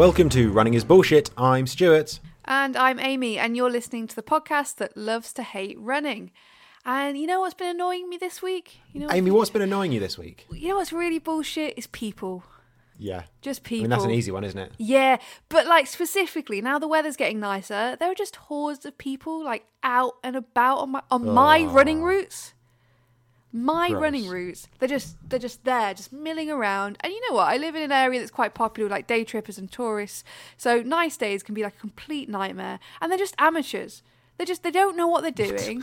Welcome to Running is Bullshit. I'm Stuart. And I'm Amy, and you're listening to the podcast that loves to hate running. And you know what's been annoying me this week? You know, Amy, what's been annoying you this week? you know what's really bullshit is people. Yeah. Just I people. mean, that's an easy one, isn't it? Yeah, but like specifically now the weather's getting nicer. There are just hordes of people like out and about on my on my oh. running routes. My Gross. running routes. They're just they're just there, just milling around. And you know what? I live in an area that's quite popular with like day trippers and tourists. So nice days can be like a complete nightmare. And they're just amateurs. They just they don't know what they're doing.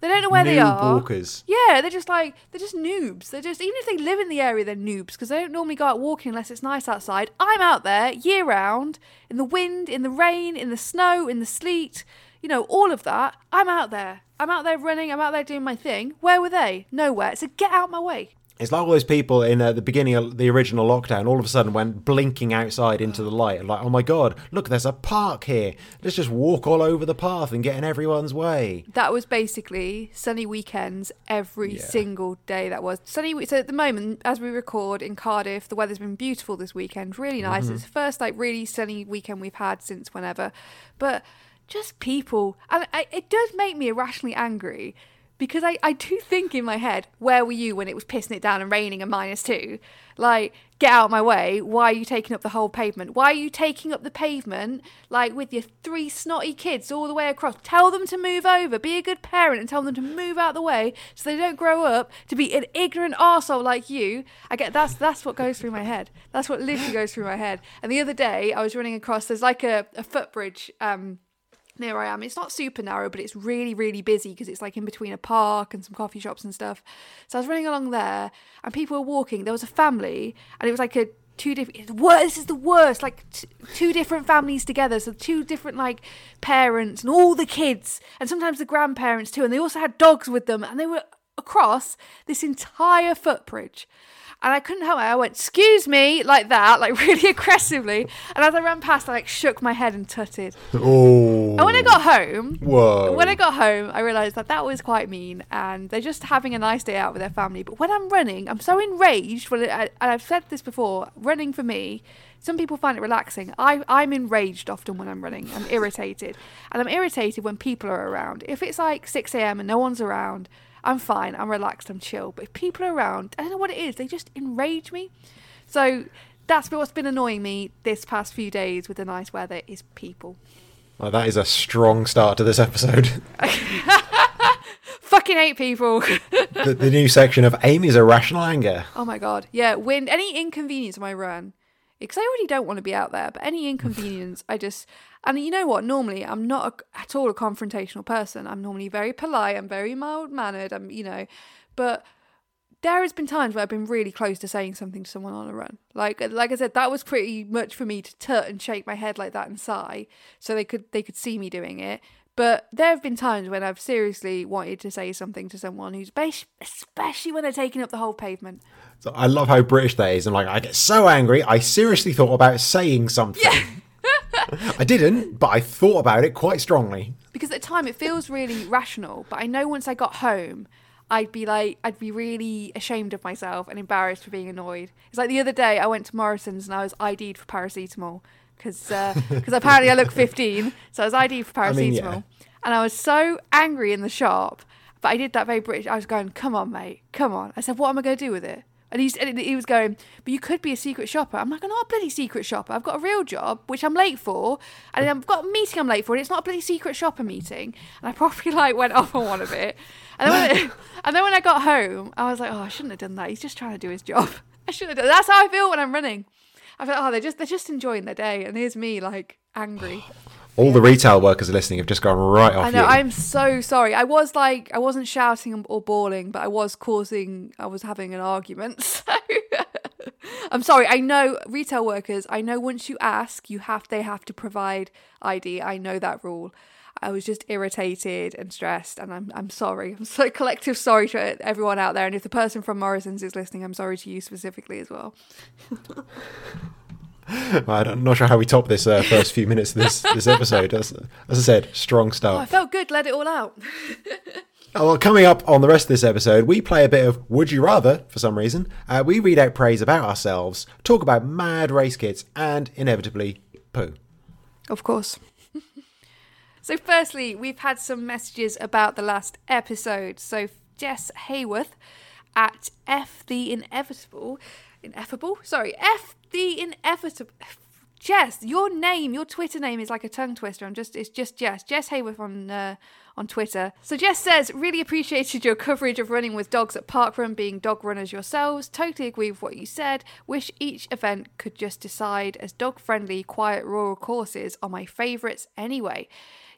they don't know where they are. walkers. Yeah, they're just like they're just noobs. They're just even if they live in the area, they're noobs because they don't normally go out walking unless it's nice outside. I'm out there year round in the wind, in the rain, in the snow, in the sleet. You know, all of that. I'm out there. I'm out there running. I'm out there doing my thing. Where were they? Nowhere. So get out my way. It's like all those people in uh, the beginning of the original lockdown all of a sudden went blinking outside into the light. Like, oh my god, look, there's a park here. Let's just walk all over the path and get in everyone's way. That was basically sunny weekends every Yeah. single day. That was sunny. So at the moment, as we record in Cardiff, the weather's been beautiful this weekend. Really nice. It's the first like really sunny weekend we've had since whenever. But just people, and I, it does make me irrationally angry because I, I do think in my head, where were you when it was pissing it down and raining and minus two? Like, get out of my way. Why are you taking up the whole pavement? Why are you taking up the pavement, like, with your three snotty kids all the way across? Tell them to move over. Be a good parent and tell them to move out the way so they don't grow up to be an ignorant arsehole like you. I get that's that's what goes through my head. That's what literally goes through my head. And the other day, I was running across, there's like a, a footbridge, um, near I am. It's not super narrow, but it's really, really busy because it's like in between a park and some coffee shops and stuff. So I was running along there and people were walking. There was a family and it was like a two different this is the worst like t- two different families together so two different like parents and all the kids and sometimes the grandparents too and they also had dogs with them and they were across this entire footbridge and I couldn't help it. I went, "Excuse me," like that, like really aggressively. And as I ran past, I like shook my head and tutted. Oh. And when I got home, Whoa. when I got home, I realised that that was quite mean, and they're just having a nice day out with their family. But when I'm running, I'm so enraged. When it, I, and I've said this before, running for me, some people find it relaxing. I, I'm enraged often when I'm running. I'm irritated, and I'm irritated when people are around. If it's like 6 a.m. and no one's around, I'm fine. I'm relaxed. I'm chill. But if people are around, I don't know what it is. They just enrage me. So that's what's been annoying me this past few days with the nice weather is people. Well, that is a strong start to this episode. Fucking hate people. the, the new section of Amy's irrational anger. oh my god. Yeah, wind. Any inconvenience on my run. Because I already don't want to be out there, but any inconvenience, I just. And you know what? Normally, I'm not a, at all a confrontational person. I'm normally very polite. I'm very mild mannered. I'm, you know, but there has been times where I've been really close to saying something to someone on a run. Like, like I said, that was pretty much for me to tut and shake my head like that and sigh, so they could they could see me doing it. But there have been times when I've seriously wanted to say something to someone who's, bas- especially when they're taking up the whole pavement. So I love how British that is. I'm like, I get so angry. I seriously thought about saying something. Yeah. I didn't, but I thought about it quite strongly. because at the time it feels really rational but i know once i got home i'd be like i'd be really ashamed of myself and embarrassed for being annoyed it's like the other day i went to morrison's and i was id'd for paracetamol because because uh, apparently i look 15 so i was id'd for paracetamol mean, yeah. and i was so angry in the shop but i did that very british i was going come on mate come on i said what am i going to do with it and he's, and he was going, but you could be a secret shopper. I'm like, I'm not a bloody secret shopper. I've got a real job, which I'm late for, and I've got a meeting I'm late for, and it's not a bloody secret shopper meeting. And I probably like went off on one of it. And then, when I, and then when I got home, I was like, oh, I shouldn't have done that. He's just trying to do his job. I shouldn't have done. That's how I feel when I'm running. I feel, oh, they're just they're just enjoying their day, and here's me like angry. All the retail workers are listening have just gone right off I know. you. I'm so sorry. I was like, I wasn't shouting or bawling, but I was causing. I was having an argument. So I'm sorry. I know retail workers. I know once you ask, you have they have to provide ID. I know that rule. I was just irritated and stressed, and I'm I'm sorry. I'm so collective sorry to everyone out there. And if the person from Morrison's is listening, I'm sorry to you specifically as well. I'm not sure how we top this uh, first few minutes of this this episode. As, as I said, strong Oh, I felt good. Let it all out. Oh, well, coming up on the rest of this episode, we play a bit of Would You Rather for some reason. Uh, we read out praise about ourselves, talk about mad race kits, and inevitably poo. Of course. So, firstly, we've had some messages about the last episode. So, Jess Hayworth at F the Inevitable. Ineffable? Sorry, F the Inevitable. Jess, your name, your Twitter name is like a tongue twister. I'm just, it's just Jess. Jess Hayworth on uh, on Twitter. So Jess says, really appreciated your coverage of running with dogs at Parkrun, being dog runners yourselves. Totally agree with what you said. Wish each event could just decide as dog friendly, quiet rural courses are my favourites anyway.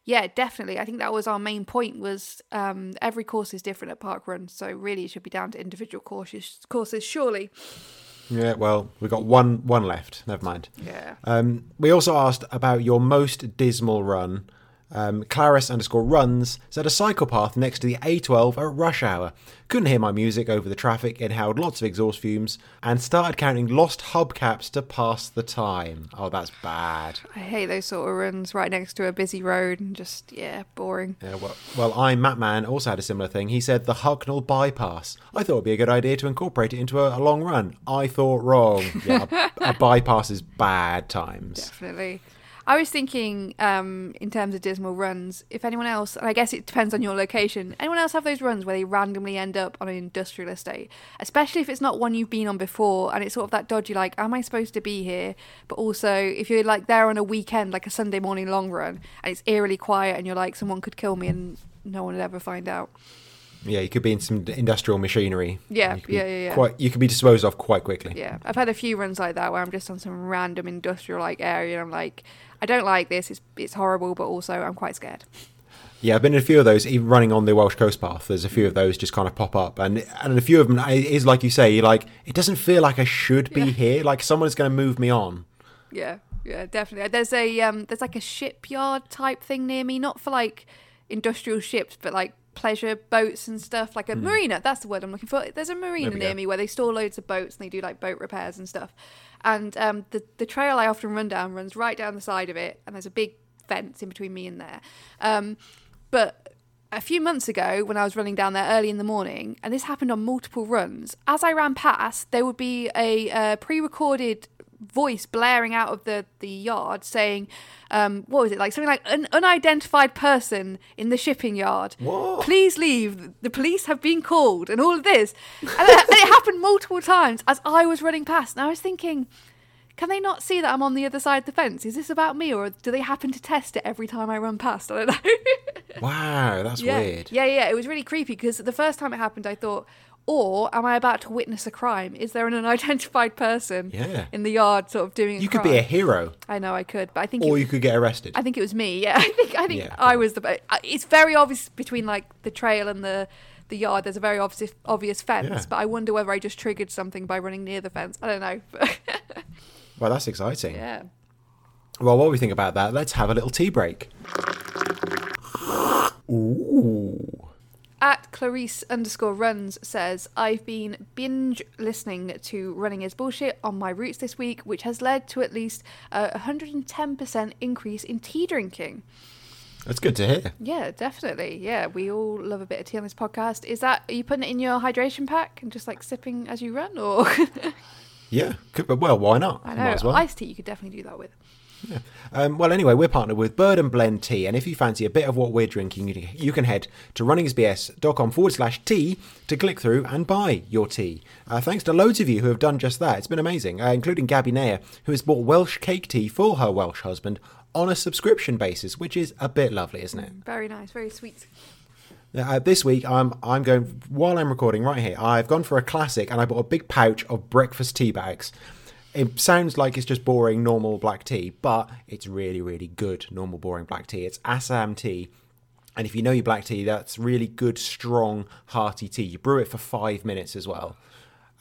Yeah, definitely. I think that was our main point. Was um, every course is different at Parkrun, so really it should be down to individual courses. Courses, surely. Yeah, well, we've got one one left. Never mind. Yeah. Um, we also asked about your most dismal run. Um, Claris underscore runs said a cycle path next to the A12 at rush hour. Couldn't hear my music over the traffic, inhaled lots of exhaust fumes, and started counting lost hubcaps to pass the time. Oh, that's bad. I hate those sort of runs right next to a busy road and just, yeah, boring. Yeah, well, well, I'm Matt Man also had a similar thing. He said the Hucknall bypass. I thought it'd be a good idea to incorporate it into a, a long run. I thought wrong. Yeah, a, a bypass is bad times. Definitely. I was thinking, um, in terms of dismal runs, if anyone else, and I guess it depends on your location, anyone else have those runs where they randomly end up on an industrial estate, especially if it's not one you've been on before and it's sort of that dodgy, like, am I supposed to be here? But also, if you're like there on a weekend, like a Sunday morning long run, and it's eerily quiet and you're like, someone could kill me and no one would ever find out. Yeah, you could be in some industrial machinery. Yeah, You could be yeah, yeah, yeah. Quite, you could be disposed of quite quickly. Yeah, I've had a few runs like that where I'm just on some random industrial like area and I'm like, I don't like this. It's it's horrible, but also I'm quite scared. Yeah, I've been in a few of those, even running on the Welsh Coast Path. There's a few of those just kind of pop up, and and a few of them it is like you say, you're like it doesn't feel like I should be Yeah. here. Like someone's going to move me on. Yeah, yeah, definitely. There's a um, there's like a shipyard type thing near me, not for like industrial ships, but like pleasure boats and stuff, like a marina. That's the word I'm looking for. There's a marina near go. me where they store loads of boats and they do like boat repairs and stuff. And um, the the trail I often run down runs right down the side of it, and there's a big fence in between me and there. Um, but a few months ago, when I was running down there early in the morning, and this happened on multiple runs, as I ran past, there would be a uh, pre-recorded voice blaring out of the, the yard saying, um, what was it, like something like an unidentified person in the shipping yard. What? Please leave. The police have been called, and all of this. And it, and it happened multiple times as I was running past, and I was thinking, can they not see that I'm on the other side of the fence? Is this about me, or do they happen to test it every time I run past? I don't know. Wow, that's yeah. weird. Yeah, yeah, it was really creepy because the first time it happened, I thought, or am I about to witness a crime? Is there an unidentified person Yeah. in the yard, sort of doing? A You could be a hero, I know I could, but I think or it, you could get arrested. I think it was me. Yeah, I think I think Yeah, I was the. Uh, it's very obvious between like the trail and the the yard. There's a very obvious obvious fence, Yeah. but I wonder whether I just triggered something by running near the fence. I don't know. Well, that's exciting. yeah. Well, what do we think about that? Let's have a little tea break. Ooh. At Clarice underscore runs says, I've been binge listening to Running is Bullshit on my routes this week, which has led to at least a 110% increase in tea drinking. That's good to hear. Yeah, definitely. Yeah, we all love a bit of tea on this podcast. Is that, are you putting it in your hydration pack and just like sipping as you run? Or, Yeah. Could, well, why not? I Might know, as well. iced tea you could definitely do that with. Um, well, anyway, we're partnered with Bird and Blend Tea, and if you fancy a bit of what we're drinking, you, you can head to runningsbs.com forward slash tea to click through and buy your tea. Uh, thanks to loads of you who have done just that. It's been amazing, uh, including Gabby Nair, who has bought Welsh cake tea for her Welsh husband on a subscription basis, which is a bit lovely, isn't it? Very nice, very sweet. Uh, this week, I'm I'm going while I'm recording right here. I've gone for a classic, and I bought a big pouch of breakfast tea bags. It sounds like it's just boring normal black tea, but it's really really good normal boring black tea. It's Assam tea, and if you know your black tea, that's really good, strong, hearty tea. You brew it for five minutes as well,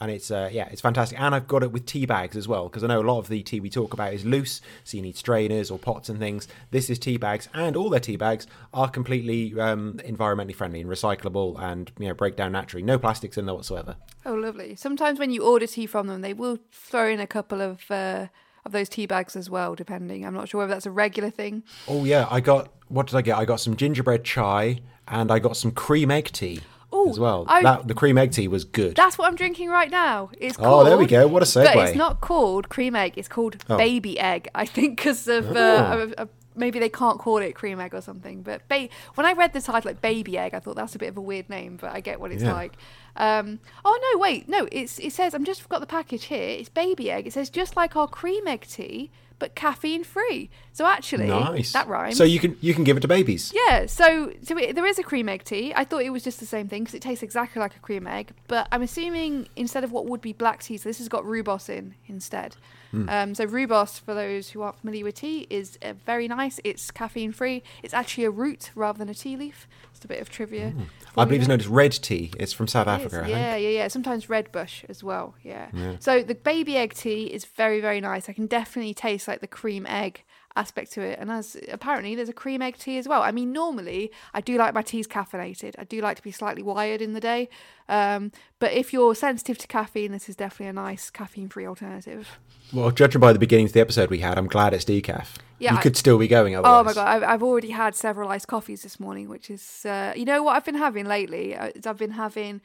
and it's uh, yeah, it's fantastic. And I've got it with tea bags as well because I know a lot of the tea we talk about is loose, so you need strainers or pots and things. This is tea bags, and all their tea bags are completely um, environmentally friendly and recyclable, and you know break down naturally. No plastics in there whatsoever. Oh, lovely. Sometimes when you order tea from them, they will throw in a couple of uh, of those tea bags as well, depending. I'm not sure whether that's a regular thing. Oh yeah, I got what did I get? I got some gingerbread chai and I got some cream egg tea. Ooh, as well. I- that the cream egg tea was good. That's what I'm drinking right now. It's Oh, called, there we go. What a segue. But it's not called cream egg. It's called Oh. baby egg. I think because of uh, Oh. uh, uh, maybe they can't call it cream egg or something. But ba- when I read the title like baby egg, I thought that's a bit of a weird name. But I get what it's Yeah. like. Um, oh no, wait, no. It's it says I'm just got the package here. It's baby egg. It says just like our cream egg tea, but caffeine free. So actually, nice. that rhymes. So you can you can give it to babies. Yeah, so so it, there is a cream egg tea. I thought it was just the same thing because it tastes exactly like a cream egg. But I'm assuming instead of what would be black tea, so this has got rooibos in instead. Hmm. Um, so rooibos, for those who aren't familiar with tea, is uh, very nice. It's caffeine free. It's actually a root rather than a tea leaf. Just a bit of trivia. For I believe it's known as red tea. It's from South It Africa. is, Yeah, yeah, yeah. Sometimes red bush as well. Yeah. Yeah. So the baby egg tea is very, very nice. I can definitely taste like the cream egg aspect to it. And as apparently there's a cream egg tea as well. I mean, normally I do like my teas caffeinated. I do like to be slightly wired in the day. Um, but if you're sensitive to caffeine, this is definitely a nice caffeine-free alternative. Well, judging by the beginning of the episode we had, I'm glad it's decaf. Yeah, you I- could still be going Oh my god, I've, I've already had several iced coffees this morning, which is, uh, you know what I've been having lately? Uh, I've been having,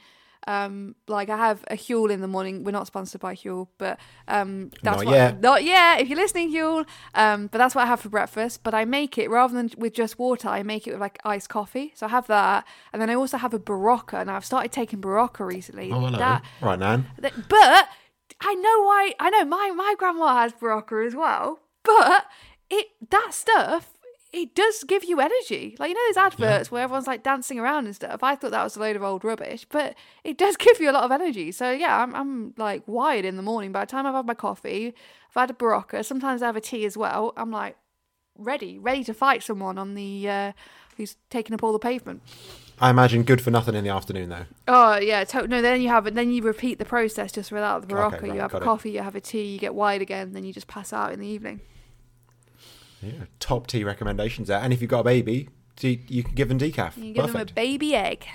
um, like I have a Huel in the morning. We're not sponsored by Huel, but um, that's Not what, yet. Not yet. If you're listening, Huel, um, but that's what I have for breakfast. But I make it rather than with just water. I make it with like iced coffee. So I have that, and then I also have a Berocca. And I've started taking Berocca recently. Oh, hello. That, Right, Nan. that- but I know why. I know my my grandma has Berocca as well. But it that stuff it does give you energy. Like you know, there's adverts where everyone's like dancing around and stuff. I thought that was a load of old rubbish, but it does give you a lot of energy. So yeah, I'm I'm like wired in the morning. By the time I've had my coffee, I've had a Berocca. Sometimes I have a tea as well. I'm like ready, ready to fight someone on the uh, who's taking up all the pavement. I imagine good for nothing in the afternoon, though. Oh yeah, to- no. Then you have it. Then you repeat the process just without the Berocca. Okay, right, you have a got it. coffee, you have a tea, you get wired again, then you just pass out in the evening. Yeah, top tea recommendations there. And if you've got a baby, you can give them decaf. You give them a baby egg.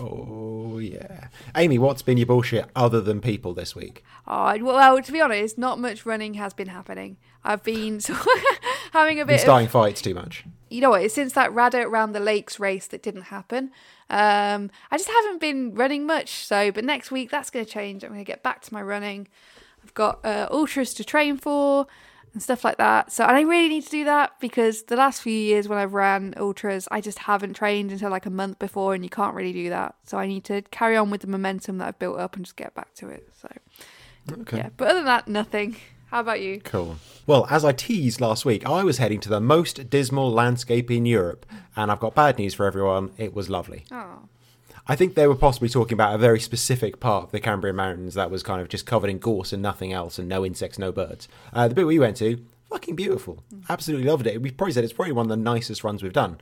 Oh yeah. Amy, what's been your bullshit other than people this week? Oh well, to be honest, not much running has been happening. I've been having a Been bit. Of, starting fights too much. you know what? It's since that Radda around the lakes race that didn't happen, um, I just haven't been running much. So, but next week that's going to change. I'm going to get back to my running. I've got uh, ultras to train for and stuff like that. So, and I really need to do that because the last few years when I've ran ultras, I just haven't trained until like a month before, and you can't really do that. So, I need to carry on with the momentum that I've built up and just get back to it. So, Okay. yeah. But other than that, nothing. How about you? Cool. Well, as I teased last week, I was heading to the most dismal landscape in Europe, and I've got bad news for everyone. It was lovely. Oh, I think they were possibly talking about a very specific part of the Cambrian Mountains that was kind of just covered in gorse and nothing else, and no insects, no birds. Uh, the bit we went to, fucking beautiful. Absolutely loved it. We probably said it's probably one of the nicest runs we've done.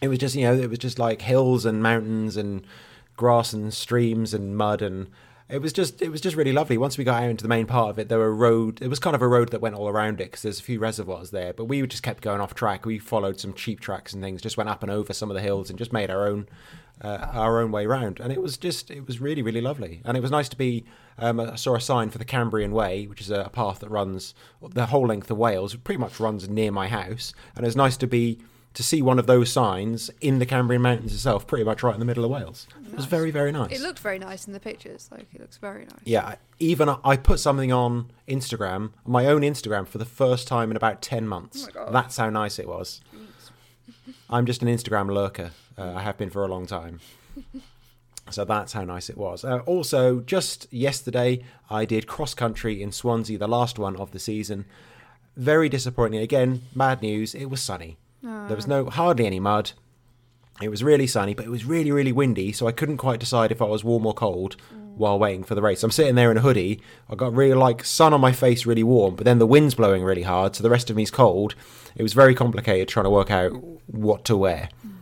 It was just, you know, it was just like hills and mountains and grass and streams and mud and it was just it was just really lovely. Once we got out into the main part of it, there were road. It was kind of a road that went all around it because there's a few reservoirs there. But we just kept going off track. We followed some cheap tracks and things. Just went up and over some of the hills and just made our own uh, our own way round. And it was just it was really really lovely. And it was nice to be. Um, I saw a sign for the Cambrian Way, which is a path that runs the whole length of Wales. It pretty much runs near my house. And it was nice to be to see one of those signs in the Cambrian Mountains itself, pretty much right in the middle of Wales. It was very very nice. it looked very nice in the pictures. Like it looks very nice. Yeah, even I put something on Instagram, my own Instagram, for the first time in about 10 months. Oh. That's how nice it was. I'm just an Instagram lurker. Uh, I have been for a long time. So that's how nice it was. Uh, also, just yesterday, I did cross country in Swansea, the last one of the season. Very disappointing. Again, bad news. It was sunny. There was ah. no hardly any mud. It was really sunny, but it was really, really windy, so I couldn't quite decide if I was warm or cold mm. while waiting for the race. I'm sitting there in a hoodie. I got really like sun on my face, really warm, but then the wind's blowing really hard, so the rest of me's cold. It was very complicated trying to work out what to wear. Mm.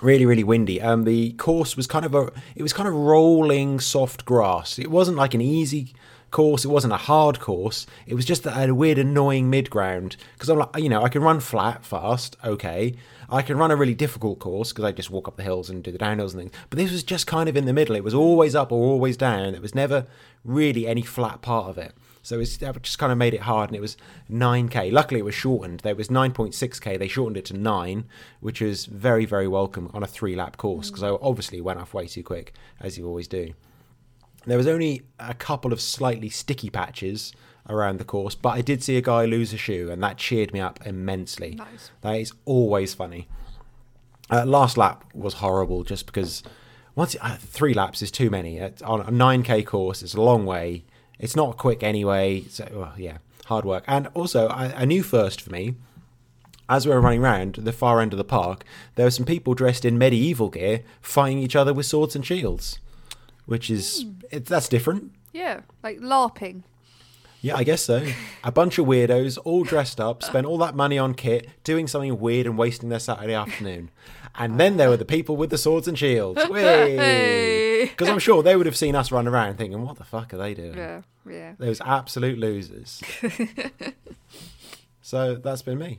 Really, really windy. Um, the course was kind of a, it was kind of rolling soft grass. It wasn't like an easy course. It wasn't a hard course. It was just that I had a weird, annoying mid ground. Because I'm like, you know, I can run flat fast, okay. I can run a really difficult course because I just walk up the hills and do the downhills and things. But this was just kind of in the middle. It was always up or always down. There was never really any flat part of it. So it's that just kind of made it hard, and it was 9k. Luckily, it was shortened. There was 9.6k. They shortened it to nine, which was very, very welcome on a three-lap course because I obviously went off way too quick, as you always do. There was only a couple of slightly sticky patches around the course, but I did see a guy lose a shoe, and that cheered me up immensely. Nice. That is always funny. Uh, last lap was horrible, just because once uh, three laps is too many. It's on a nine k course, it's a long way. It's not quick anyway. So well, yeah, hard work. And also a, a new first for me. As we were running around the far end of the park, there were some people dressed in medieval gear fighting each other with swords and shields, which is hmm. it, that's different. Yeah, like LARPing. Yeah, I guess so. A bunch of weirdos all dressed up, spent all that money on kit, doing something weird and wasting their Saturday afternoon. And then there were the people with the swords and shields. Hey. Because I'm sure they would have seen us run around thinking, what the fuck are they doing? Yeah, yeah. Those absolute losers. so that's been me.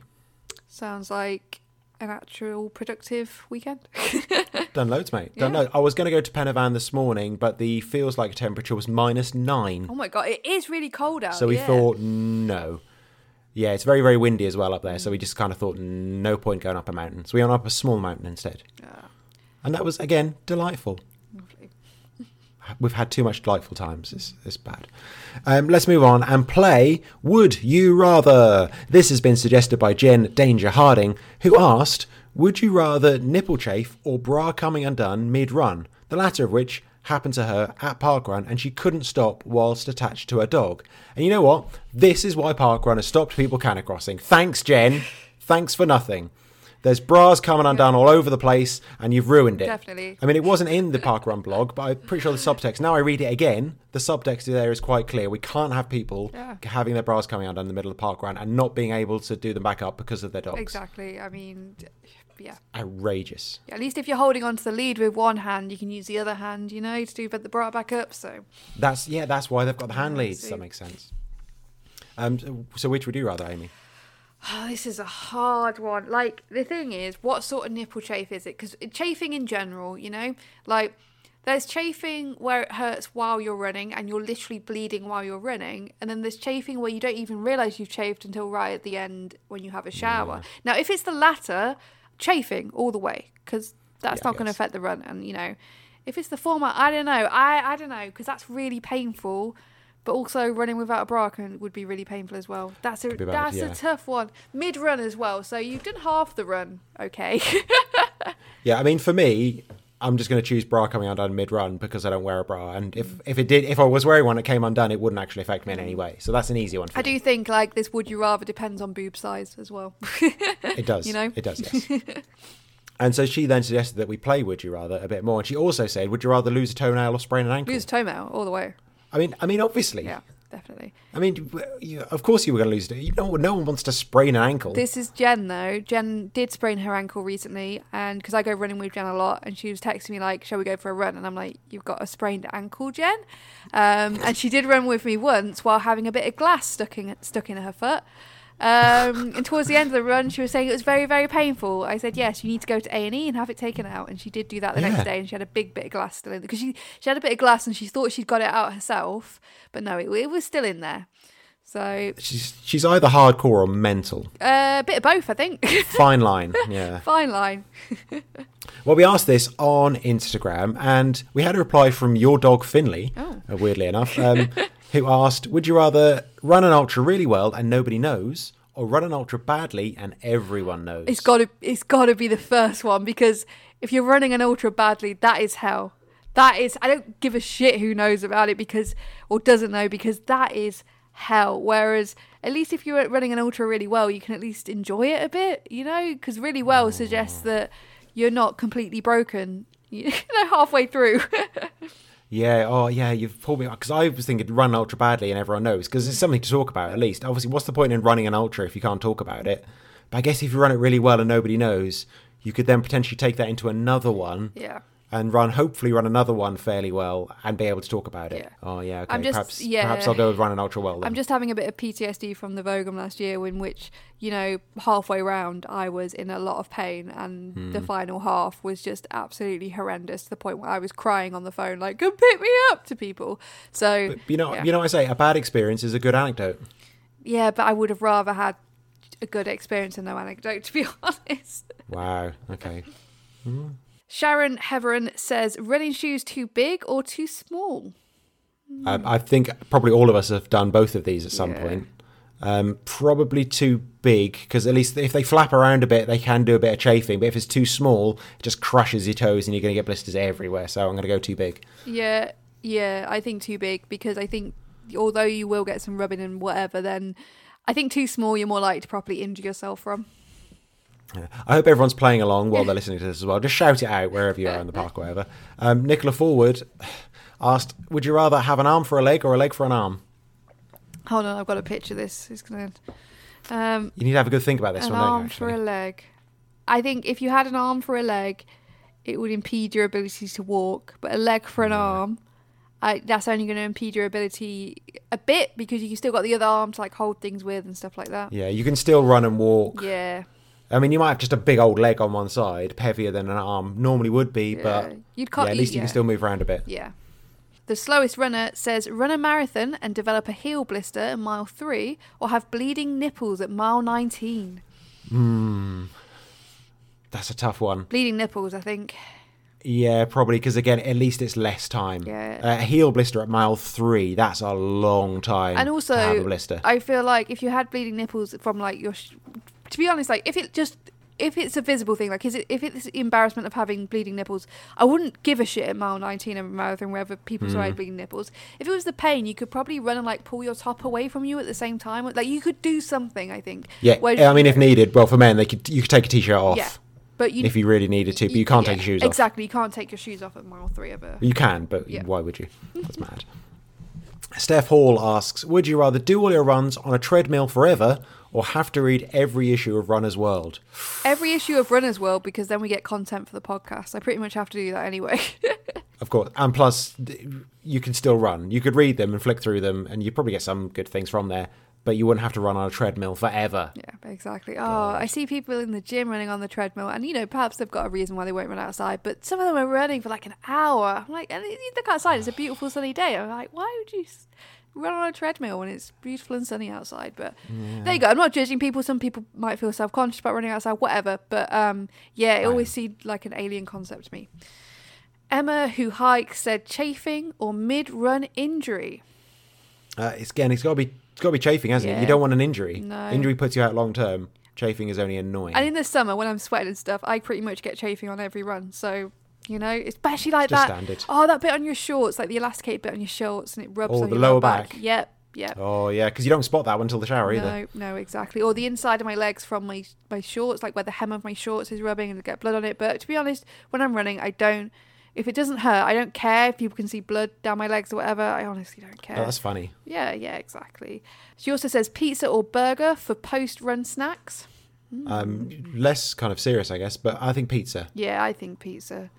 Sounds like an actual productive weekend. Done loads, mate. Done Yeah. loads. I was going to go to Pen y Fan this morning, but the feels like temperature was minus nine. oh my god, it is really cold out. So we yeah. thought, no. Yeah, it's very, very windy as well up there. So we just kind of thought, no point going up a mountain. So we went up a small mountain instead. And that was, again, delightful. We've had too much delightful times. It's, it's bad. Um, let's move on and play Would You Rather? This has been suggested by Jen Danger Harding, who asked, Would you rather nipple chafe or bra coming undone mid run? The latter of which happened to her at parkrun and she couldn't stop whilst attached to her dog. And you know what? This is why parkrun has stopped people canicrossing. Thanks, Jen. Thanks for nothing. There's bras coming undone all over the place, and you've ruined it. Definitely. I mean, it wasn't in the Parkrun blog, but I'm pretty sure the subtext. Now I read it again. The subtext there is quite clear. We can't have people Yeah. having their bras coming undone in the middle of the parkrun and not being able to do them back up because of their dogs. Exactly. I mean, yeah. Outrageous. Yeah, At least if you're holding onto the lead with one hand, you can use the other hand, you know, to do the bra back up. So That's yeah. That's why they've got the hand leads. That makes sense. Um. So which would you rather, Amy? Oh, this is a hard one. Like the thing is, what sort of nipple chafe is it? Because chafing in general, you know, like there's chafing where it hurts while you're running and you're literally bleeding while you're running, and then there's chafing where you don't even realize you've chafed until right at the end when you have a shower. Now, if it's the latter, chafing all the way because that's Yeah, not going to affect the run. And you know, if it's the former, I don't know. I I don't know because that's really painful. But also running without a bra can, would be really painful as well. That's a bad, that's yeah. a tough one. Mid run as well. So you've done half the run. Okay. Yeah. I mean, for me. I'm just going to choose bra coming undone mid run because I don't wear a bra, and if, mm. if it did, if I was wearing one, it came undone, it wouldn't actually affect me in mm. any way. So that's an easy one for me. I me. do think like this would you rather depends on boob size as well. It does. You know? It does, yes. and so she then suggested that we play Would You Rather a bit more. And she also said, Would you rather lose a toenail or sprain an ankle? Lose a toenail all the way. I mean, I mean, obviously. Yeah, definitely. I mean, you, of course you were going to lose it. You know, no one wants to sprain an ankle. This is Jen though. Jen did sprain her ankle recently, and because I go running with Jen a lot, and she was texting me like, "Shall we go for a run?" And I'm like, "You've got a sprained ankle, Jen." Um, and she did run with me once while having a bit of glass stuck in stuck in her foot. Um, and towards the end of the run, she was saying it was very, very painful. I said, "Yes, you need to go to A and E and have it taken out." And she did do that the Yeah. next day, and she had a big bit of glass still in there. because she she had a bit of glass and she thought she'd got it out herself, but no, it, it was still in there. So she's, she's either hardcore or mental. uh, a bit of both, I think. Fine line. Yeah. Fine line. Well, we asked this on Instagram, and we had a reply from your dog Finley, Oh. uh, weirdly enough, um, who asked, "Would you rather run an ultra really well and nobody knows, or run an ultra badly and everyone knows?" It's got to it's got to be the first one because if you're running an ultra badly, that is hell. That is I don't give a shit who knows about it because or doesn't know because that is hell. Whereas at least if you're running an ultra really well, you can at least enjoy it a bit, you know, because really well suggests oh. that you're not completely broken. You know, halfway through. Yeah, oh yeah, you've pulled me because I was thinking run ultra badly and everyone knows because it's something to talk about at least. Obviously, what's the point in running an ultra if you can't talk about it? But I guess if you run it really well and nobody knows, you could then potentially take that into another one yeah. And run hopefully run another one fairly well and be able to talk about it. Yeah. Oh yeah, okay. I'm just- perhaps yeah. perhaps I'll go with run an ultra well. Then. I'm just having a bit of PTSD from the Vogum last year, in which you know halfway round I was in a lot of pain, and Hmm. the final half was just absolutely horrendous to the point where I was crying on the phone, like "Come pick me up" to people. So But you know, yeah. you know what I say. A bad experience is a good anecdote. yeah, but I would have rather had a good experience and no anecdote, to be honest. Wow. Okay. Sharon Heveron says, "Running shoes too big or too small?" Um, I think probably all of us have done both of these at some Yeah. point. Um, probably too big because at least if they flap around a bit, they can do a bit of chafing. But if it's too small, it just crushes your toes and you're going to get blisters everywhere. So I'm going to go too big. Yeah, yeah, I think too big because I think although you will get some rubbing and whatever, then I think too small you're more likely to properly injure yourself from. Yeah. I hope everyone's playing along while they're listening to this as well. Just shout it out wherever you are in the park, or whatever. Um, Nicola Forward asked, "Would you rather have an arm for a leg or a leg for an arm?" Hold on, I've got a picture of this. It's gonna um You need to have a good think about this an one, don't you? arm for a leg. I think if you had an arm for a leg, it would impede your ability to walk, but a leg for an arm, I, that's only going to impede your ability a bit because you still got the other arm to like hold things with and stuff like that. yeah, you can still run and walk. Yeah, I mean, you might have just a big old leg on one side, heavier than an arm normally would be, yeah. but you'd yeah, at least you can still move around a bit. Yeah. The slowest runner says run a marathon and develop a heel blister at mile three, or have bleeding nipples at mile 19. That's a tough one. Bleeding nipples, I think. Yeah, probably because again, at least it's less time. Yeah. Uh, a heel blister at mile three, that's a long time. And to have a also, blister. I feel like if you had bleeding nipples from like your, sh- to be honest, like if it just if it's a visible thing, like is it if it's the embarrassment of having bleeding nipples, I wouldn't give a shit at mile 19 of a marathon wherever people saw mm. I had bleeding nipples. If it was the pain, you could probably run and like pull your top away from you at the same time. Like you could do something, I think. yeah, Whereas- I mean, if needed, well, for men, they could you could take a t-shirt off Yeah. But you if you really needed to, but you can't yeah, take your shoes off. Exactly, you can't take your shoes off at mile three of a. You can, but Yeah. why would you? That's mad. Steph Hall asks, "Would you rather do all your runs on a treadmill forever, or have to read every issue of Runner's World?" Every issue of Runner's World because then we get content for the podcast. I pretty much have to do that anyway. Of course, and plus, you can still run. You could read them and flick through them, and you probably get some good things from there. But you wouldn't have to run on a treadmill forever. yeah, exactly. Oh, I see people in the gym running on the treadmill, and you know, perhaps they've got a reason why they won't run outside. But some of them are running for like an hour. I'm like, and you look outside; it's a beautiful sunny day. I'm like, why would you run on a treadmill when it's beautiful and sunny outside? But there you go. I'm not judging people. Some people might feel self conscious about running outside, whatever. But um, yeah, it always seemed like an alien concept to me. Emma, who hikes, said chafing or mid-run injury. Uh, it's again, it's got to be, it's got to be chafing, hasn't it? You don't want an injury. No. Injury puts you out long term. Chafing is only annoying. And in the summer, when I'm sweating and stuff, I pretty much get chafing on every run. So, you know, especially like Just that. standard. Oh, that bit on your shorts, like the elasticated bit on your shorts, and it rubs Oh, on the your lower lower back. Yep, yep. oh yeah, because you don't spot that one until the shower either. No, no, exactly. Or the inside of my legs from my my shorts, like where the hem of my shorts is rubbing and I get blood on it. But to be honest, when I'm running, I don't. If it doesn't hurt, I don't care if people can see blood down my legs or whatever. I honestly don't care. Oh, that's funny. yeah, yeah, exactly. She also says pizza or burger for post-run snacks. Um, less kind of serious, I guess, but I think pizza. Yeah, I think pizza.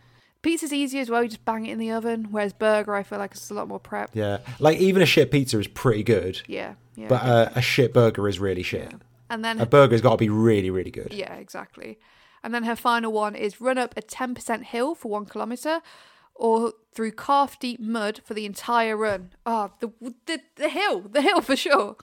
Pizza's easy as well. You just bang it in the oven. Whereas burger, I feel like it's a lot more prep. Yeah, like even a shit pizza is pretty good, Yeah, yeah. but uh, a shit burger is really shit. and then A burger's got to be really, really good. yeah, exactly. And then her final one is run up a ten percent hill for one kilometer, or through calf deep mud for the entire run. Oh, the the the hill, the hill for sure.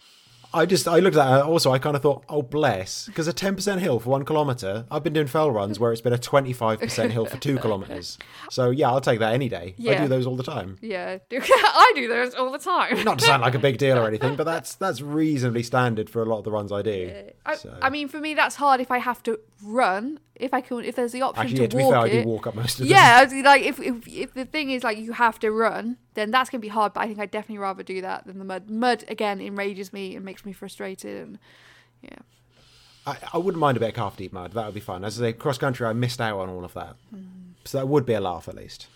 I just I looked at that. Also, I kind of thought, oh bless, because a ten percent hill for one kilometer. I've been doing fell runs where it's been a twenty five percent hill for two kilometers. So yeah, I'll take that any day. I do those all the time. Yeah, I do those all the time. Not to sound like a big deal or anything, but that's that's reasonably standard for a lot of the runs I do. I, So- I mean, for me, that's hard if I have to run. If I can, if there's the option Actually, to yeah, to be walk fair, I it, walk up most of them. yeah, I like if, if if the thing is like you have to run, then that's gonna be hard. But I think I'd definitely rather do that than the mud. Mud again enrages me and makes me frustrated, and yeah, I, I wouldn't mind a bit of calf deep mud. That would be fun. As I say, cross country, I missed out on all of that. Hmm. So that would be a laugh at least.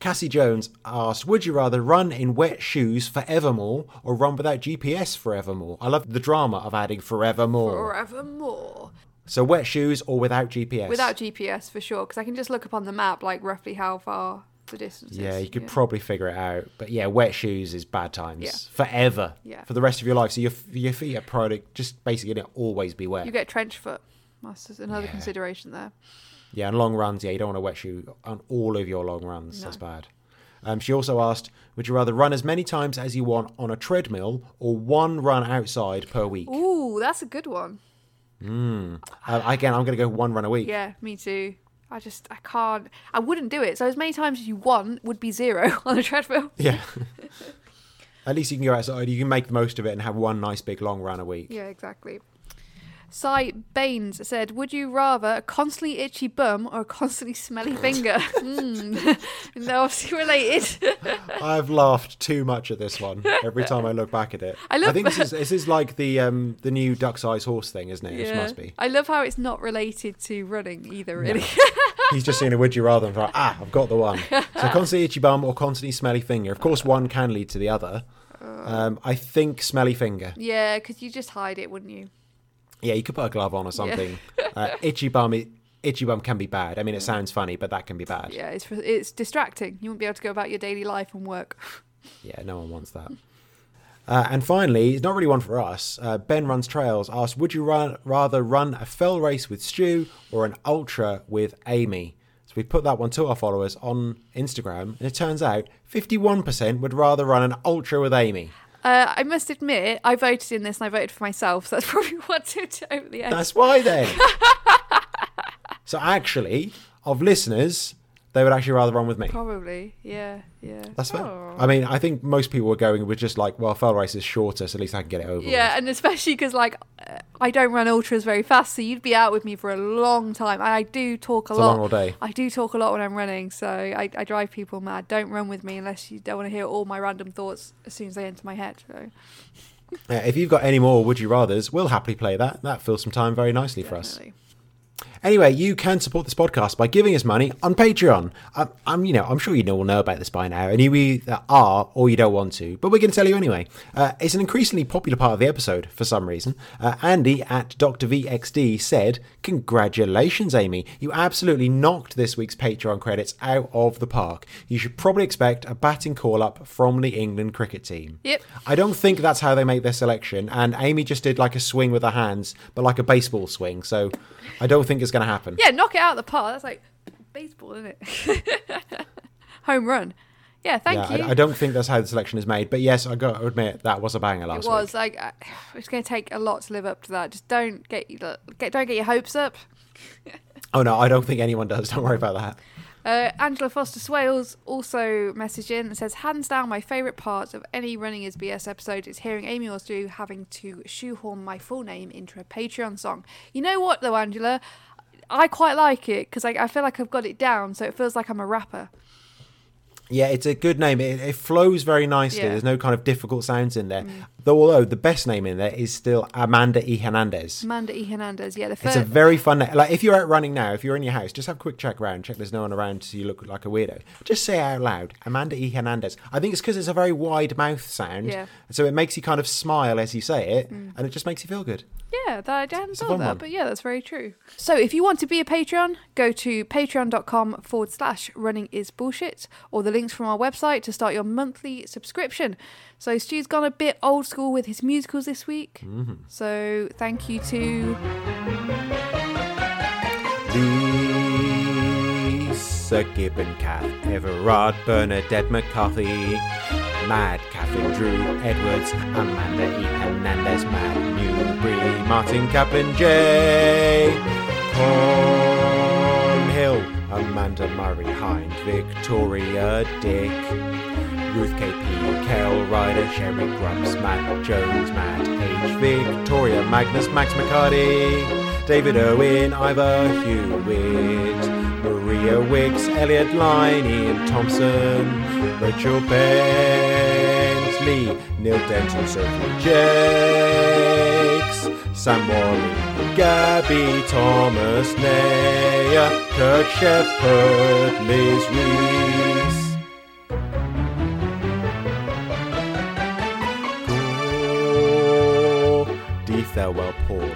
Cassie Jones asked, Would you rather run in wet shoes forevermore or run without GPS forevermore? I love the drama of adding forevermore. forevermore. So wet shoes or without GPS? Without GPS for sure, because I can just look up on the map like roughly how far the distance is. Yeah, you could probably figure it out. But yeah, wet shoes is bad times Yeah. forever. Yeah. For the rest of your life. So your your feet are probably just basically gonna always be wet. You get trench foot. That's another Yeah. consideration there. Yeah, and long runs. Yeah, you don't want a wet shoe on all of your long runs. No. That's bad. Um, she also asked, "Would you rather run as many times as you want on a treadmill, or one run outside per week?" Ooh, that's a good one. Uh, again, I'm going to go one run a week. Yeah, me too. I just I can't. I wouldn't do it. So as many times as you want would be zero on a treadmill. Yeah. At least you can go outside. You can make the most of it and have one nice big long run a week. Yeah, exactly. Cy Baines said, "Would you rather a constantly itchy bum or a constantly smelly finger?" mm. They're obviously related. I've laughed too much at this one every time I look back at it. I love think this is this is like the um the new duck size horse thing, isn't it? It must be. I love how it's not related to running either. Really. He's just seen a would you rather and thought, ah, I've got the one. So constantly itchy bum or constantly smelly finger. Of course, one can lead to the other. Um, I think smelly finger. yeah, because you just hide it, wouldn't you? Yeah, you could put a glove on or something. uh, itchy bum, it, itchy bum can be bad. I mean, it sounds funny, but that can be bad. Yeah, it's it's distracting. You won't be able to go about your daily life and work. Yeah, no one wants that. Uh, and finally, it's not really one for us. Uh, ben runs trails. Asked, would you run, rather run a fell race with Stu or an ultra with Amy? So we put that one to our followers on Instagram, and it turns out 51% would rather run an ultra with Amy. Uh, I must admit, I voted in this and I voted for myself. So that's probably what tipped over the edge. That's why then. so actually, of listeners, they would actually rather run with me. Probably, yeah, yeah. That's fair. Oh. I mean, I think most people were going with just like, well, fell race is shorter, so at least I can get it over. with. Yeah, and especially because like uh, I don't run ultras very fast, so you'd be out with me for a long time. And I do talk a It's a lot. long old day. I do talk a lot when I'm running, so I, I drive people mad. Don't run with me unless you don't want to hear all my random thoughts as soon as they enter my head. So Uh, if you've got any more would you rather's, we'll happily play that. That fills some time very nicely for us. Anyway, you can support this podcast by giving us money on Patreon. I, I'm, you know, I'm sure you all know about this by now, and you either are or you don't want to, but we're going to tell you anyway. Uh, it's an increasingly popular part of the episode for some reason. Uh, Andy at Dr. VXD said, "Congratulations, Amy! You absolutely knocked this week's Patreon credits out of the park. You should probably expect a batting call up from the England cricket team." Yep. I don't think that's how they make their selection, and Amy just did like a swing with her hands, but like a baseball swing. So I don't think it's going to happen. Yeah, knock it out of the park. That's like baseball, isn't it? Home run. Yeah, thank yeah, you. I, I don't think that's how the selection is made. But yes, I got to admit that was a banger last week. it was week. like it's going to take a lot to live up to that. Just don't get get don't get your hopes up. Oh no, I don't think anyone does. Don't worry about that. Uh, Angela Foster Swales also messaged in and says, hands down, my favourite part of any Running is BS episode is hearing Amy or having to shoehorn my full name into a Patreon song. You know what, though, Angela? I quite like it because I, I feel like I've got it down, so it feels like I'm a rapper. Yeah, it's a good name. It, it flows very nicely. Yeah. Mm. There's no kind of difficult sounds in there. Though, although the best name in there is still Amanda E. Hernandez. Amanda E. Hernandez, yeah, the first... It's a very fun name. Like if you're out running now, if you're in your house, just have a quick check around, check there's no one around so you look like a weirdo. Just say out loud, Amanda E. Hernandez. I think it's because it's a very wide mouth sound, Yeah. so it makes you kind of smile as you say it, and it just makes you feel good. Yeah, that, I thought fun that, one. but yeah, that's very true. So if you want to be a Patreon, go to patreon.com forward slash running is bullshit, or the links from our website to start your monthly subscription. So Stu's gone a bit old school with his musicals this week. Mm-hmm. So thank you to Lisa Gibbon, Kath Everard, Bernadette McCarthy, Mad Catherine Drew Edwards, Amanda E. Hernandez, Matt Newbury, Martin Kaplan J. Cornhill, Amanda Murray Hind, Victoria Dick, Ruth KP, Kel Ryder, Sherry Grumps, Matt Jones, Matt H. Victoria, Magnus, Max McCarty, David Owen, Ivor Hewitt, Maria Wicks, Elliot Line, Ian Thompson, Rachel Bentley, Neil Denton, Sophie Jakes, Sam Wally, Gabby Thomas, Naya, Kurt Shepherd, Liz Reese. Gore, Thelwell, Paul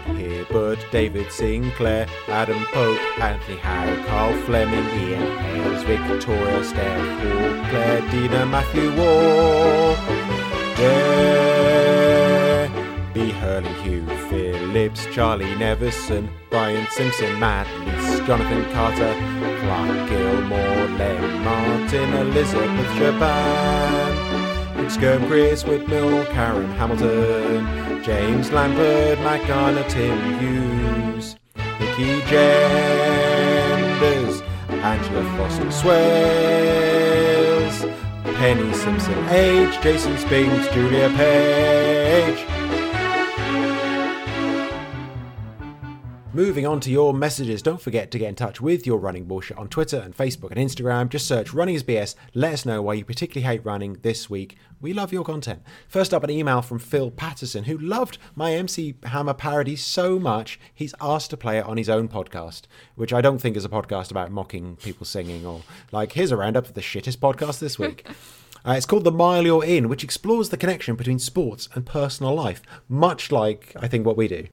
Hibbert, David Sinclair, Adam Pope, Anthony Howe, Carl Fleming, Ian Hales, Victoria, Steph Hall, Claire, Dina, Matthew Wall, Debbie Hurley, Hugh Phillips, Charlie Neverson, Brian Simpson, Matt Lees, Jonathan Carter, Clark Gilmore, Len Martin, Elizabeth Shaban. Scum, Chris Whitmill, Karen Hamilton, James Lambert, Matt Garner, Tim Hughes, Nikki Genders, Angela Foster Swales, Penny Simpson H, Jason Spinks, Julia Page. Moving on to your messages, don't forget to get in touch with your running bullshit on Twitter and Facebook and Instagram. Just search Running is BS. Let us know why you particularly hate running this week. We love your content. First up, an email from Phil Patterson, who loved my MC Hammer parody so much he's asked to play it on his own podcast, which I don't think is a podcast about mocking people singing or like, here's a roundup of the shittest podcast this week. Uh, it's called The Mile You're In, which explores the connection between sports and personal life, much like I think what we do.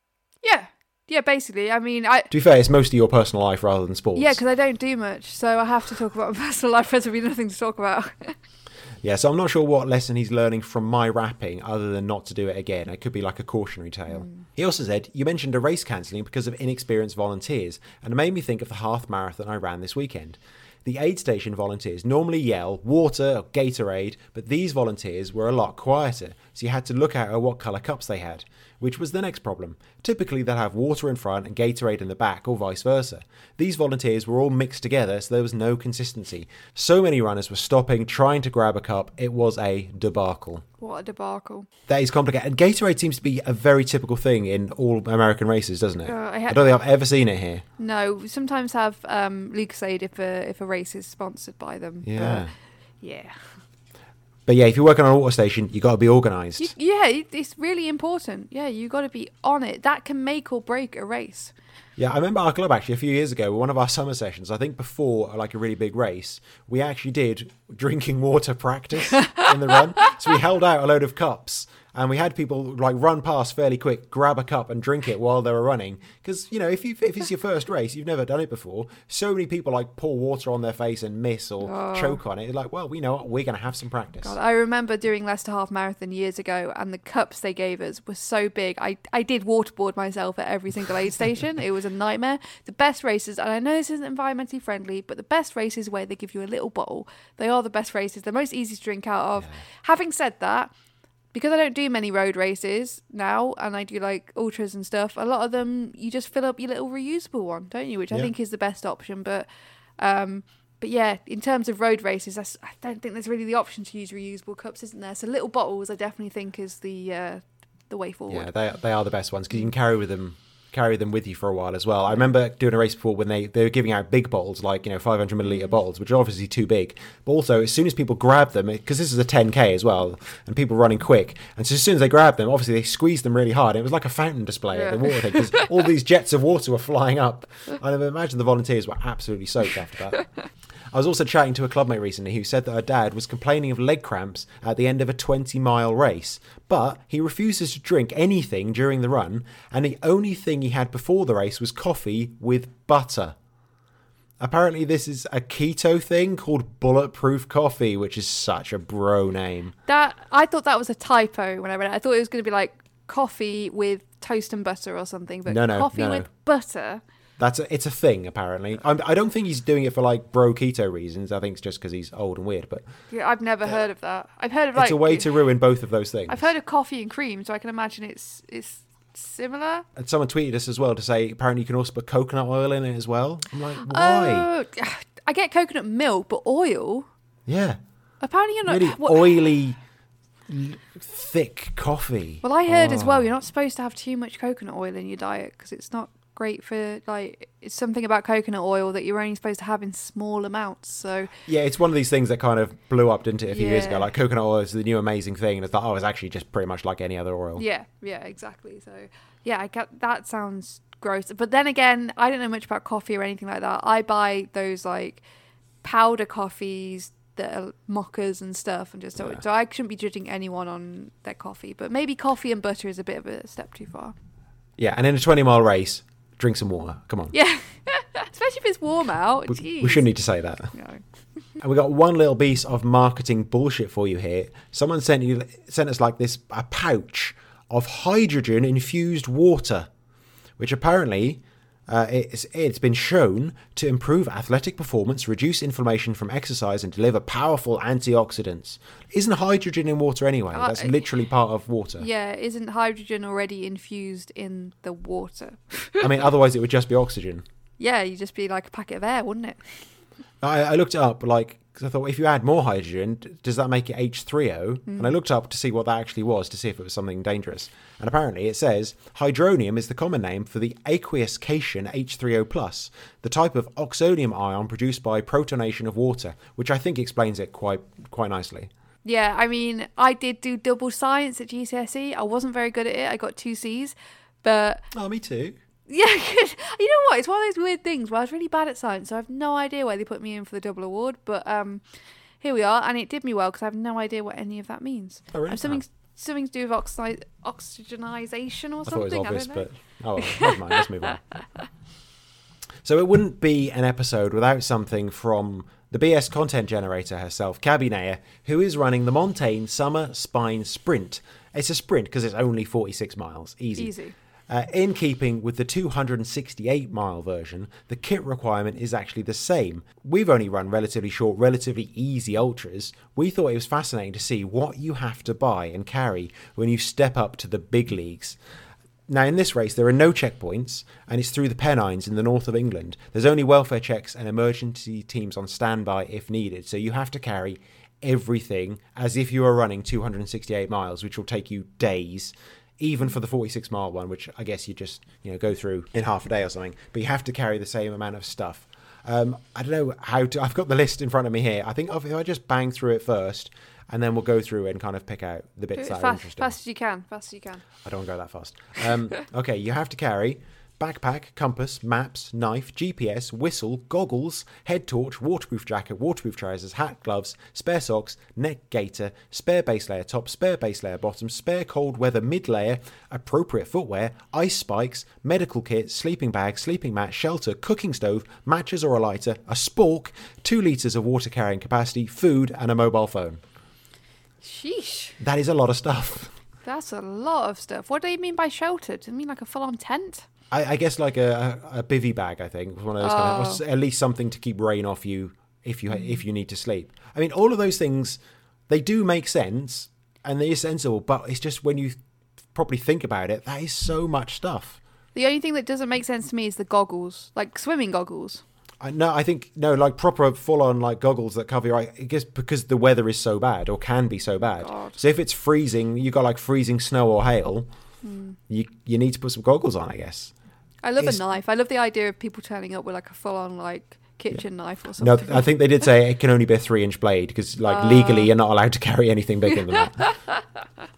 Yeah. Basically, I mean, I To be fair, it's mostly your personal life rather than sports. yeah, because I don't do much, so I have to talk about my personal life. There's be nothing to talk about. Yeah, so I'm not sure what lesson he's learning from my rapping other than not to do it again. It could be like a cautionary tale. Mm. He also said, You mentioned a race cancelling because of inexperienced volunteers, and it made me think of the half marathon I ran this weekend. The aid station volunteers normally yell water or Gatorade, but these volunteers were a lot quieter, so you had to look out at what colour cups they had, which was the next problem. Typically, they'll have water in front and Gatorade in the back, or vice versa. These volunteers were all mixed together, so there was no consistency. So many runners were stopping, trying to grab a cup, it was a debacle. what a debacle! That is complicated. And Gatorade seems to be a very typical thing in all American races, doesn't it? Uh, I I, don't think I've ever seen it here. No, we sometimes have um, Lucozade if a if a race is sponsored by them. but Yeah. yeah. But yeah, if you're working on an auto station, you got to be organised. Yeah, it's really important. Yeah, you got to be on it. That can make or break a race. Yeah, I remember our club actually a few years ago, one of our summer sessions, I think before like a really big race, we actually did drinking water practice in the run. So we held out a load of cups and we had people like run past fairly quick, grab a cup and drink it while they were running. Because, you know, if, you, if it's your first race, you've never done it before, so many people like pour water on their face and miss or oh. choke on it. Like, well, we know what, we're going to have some practice. God, I remember doing Leicester Half Marathon years ago, and the cups they gave us were so big. I, I did waterboard myself at every single aid station. It was a nightmare. The best races, and I know this isn't environmentally friendly, but the best races where they give you a little bottle, they are the best races. They're most easy to drink out of. Having said that, because I don't do many road races now, and I do like ultras and stuff, a lot of them you just fill up your little reusable one, don't you? Which I think is the best option. But um, but yeah, in terms of road races, that's, I don't think there's really the option to use reusable cups, isn't there? So little bottles, I definitely think is the uh, the way forward. Yeah, they they are the best ones because you can carry with them carry them with you for a while as well. I remember doing a race before when they, they were giving out big bottles, like you know 500 milliliter bottles, which are obviously too big. But also, as soon as people grab them, because this is a 10k as well, and people running quick, and so as soon as they grab them, obviously they squeezed them really hard. It was like a fountain display at the water thing because all these jets of water were flying up. I imagine the volunteers were absolutely soaked after that. I was also chatting to a clubmate recently who said that her dad was complaining of leg cramps at the end of a 20 mile race, but he refuses to drink anything during the run, and the only thing he had before the race was coffee with butter. Apparently, this is a keto thing called Bulletproof Coffee, which is such a bro name. That I thought that was a typo when I read it. I thought it was going to be like coffee with toast and butter or something, but No, no, coffee no. with butter. That's a, it's a thing apparently. I'm, I don't think he's doing it for like bro keto reasons. I think it's just because he's old and weird. But Yeah, I've never heard of that. I've heard of like it's a way to ruin both of those things. I've heard of coffee and cream, so I can imagine it's it's similar. And someone tweeted us as well to say apparently you can also put coconut oil in it as well. I'm like, why? Oh, I get coconut milk, but oil. yeah, Apparently, you're not. really what- oily, thick coffee. Well, I heard as Oh. well you're not supposed to have too much coconut oil in your diet because it's not great for like it's something about coconut oil that you're only supposed to have in small amounts. So Yeah, it's one of these things that kind of blew up, didn't it, a few years ago? Like coconut oil is the new amazing thing, and it's like, oh, it's actually just pretty much like any other oil. yeah, yeah, exactly. So yeah, I get that sounds gross. But then again, I don't know much about coffee or anything like that. I buy those like powder coffees that are mochas and stuff, and just so, Yeah. so I shouldn't be judging anyone on their coffee. But maybe coffee and butter is a bit of a step too far. Yeah, and in a 20 mile race, drink some water. Come on. Yeah, especially if it's warm out. We, we shouldn't need to say that. No. And we got one little piece of marketing bullshit for you here. Someone sent you sent us like this a pouch of hydrogen infused water, which apparently uh, it's, it's been shown to improve athletic performance, reduce inflammation from exercise, and deliver powerful antioxidants. Isn't hydrogen in water anyway? Uh, That's literally part of water. Yeah, isn't hydrogen already infused in the water? I mean, otherwise it would just be oxygen. Yeah, you'd just be like a packet of air, wouldn't it? I, I looked it up, like, 'cause I thought if you add more hydrogen, does that make it H3O? And I looked up to see what that actually was to see if it was something dangerous. And apparently it says hydronium is the common name for the aqueous cation H3O+, the type of oxonium ion produced by protonation of water, which I think explains it quite quite nicely. Yeah, I mean, I did do double science at GCSE. I wasn't very good at it. I got two C's, but Oh, me too. Yeah, 'cause you know what? It's one of those weird things where I was really bad at science, so I have no idea why they put me in for the double award. But um, here we are, and it did me well because I have no idea what any of that means. Oh, really? Uh, Something something to do with oxi- oxygenization or I thought it was something. I obvious, don't know. but oh, well, never mind. Let's move on. So it wouldn't be an episode without something from the BS content generator herself, Nair, who is running the Montane Summer Spine Sprint. It's a sprint because it's only 46 miles. Easy. Easy. Uh, in keeping with the 268 mile version, the kit requirement is actually the same. We've only run relatively short, relatively easy ultras. We thought it was fascinating to see what you have to buy and carry when you step up to the big leagues. Now, in this race, there are no checkpoints, and it's through the Pennines in the north of England. There's only welfare checks and emergency teams on standby if needed, so you have to carry everything as if you were running 268 miles, which will take you days, even for the 46 mile one, which I guess you just you know go through in half a day or something. But you have to carry the same amount of stuff. Um, I don't know how to. I've got the list in front of me here. I think if I just bang through it first, and then we'll go through and kind of pick out the bits it that are interesting. fast as you can. Fast as you can. I don't want to go that fast. Um, okay, you have to carry backpack, compass, maps, knife, GPS, whistle, goggles, head torch, waterproof jacket, waterproof trousers, hat, gloves, spare socks, neck gaiter, spare base layer top, spare base layer bottom, spare cold weather mid layer, appropriate footwear, ice spikes, medical kit, sleeping bag, sleeping mat, shelter, cooking stove, matches or a lighter, a spork, two litres of water carrying capacity, food, and a mobile phone. Sheesh. That is a lot of stuff. That's a lot of stuff. What do you mean by shelter? Do you mean like a full on tent? I, I guess like a, a, bivy bag. I think one of those kind of, or Oh. at least something to keep rain off you if you if you need to sleep. I mean, all of those things they do make sense and they're sensible, but it's just when you properly think about it, that is so much stuff. The only thing that doesn't make sense to me is the goggles, like swimming goggles. I no, I think no, like proper full on like goggles that cover your eye. I guess because the weather is so bad or can be so bad. God. So if it's freezing, you got like freezing snow or hail. Hmm. You you need to put some goggles on, I guess. I love It's- a knife. I love the idea of people turning up with like a full on like kitchen knife or something. No. I think they did say it can only be a three inch blade because, like, ah. legally you're not allowed to carry anything bigger than that.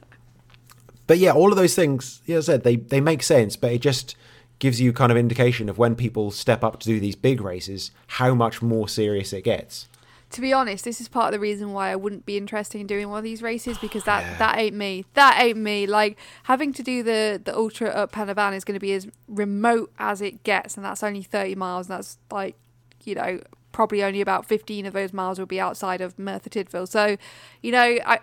but yeah, all of those things, yeah, I said, they, they make sense, but it just gives you kind of indication of when people step up to do these big races, how much more serious it gets. To be honest, this is part of the reason why I wouldn't be interested in doing one of these races because that Yeah. that ain't me. That ain't me. Like having to do the the ultra up Pen y Fan is going to be as remote as it gets, and that's only thirty miles. And that's like, you know, probably only about fifteen of those miles will be outside of Merthyr Tydfil. So, you know, I.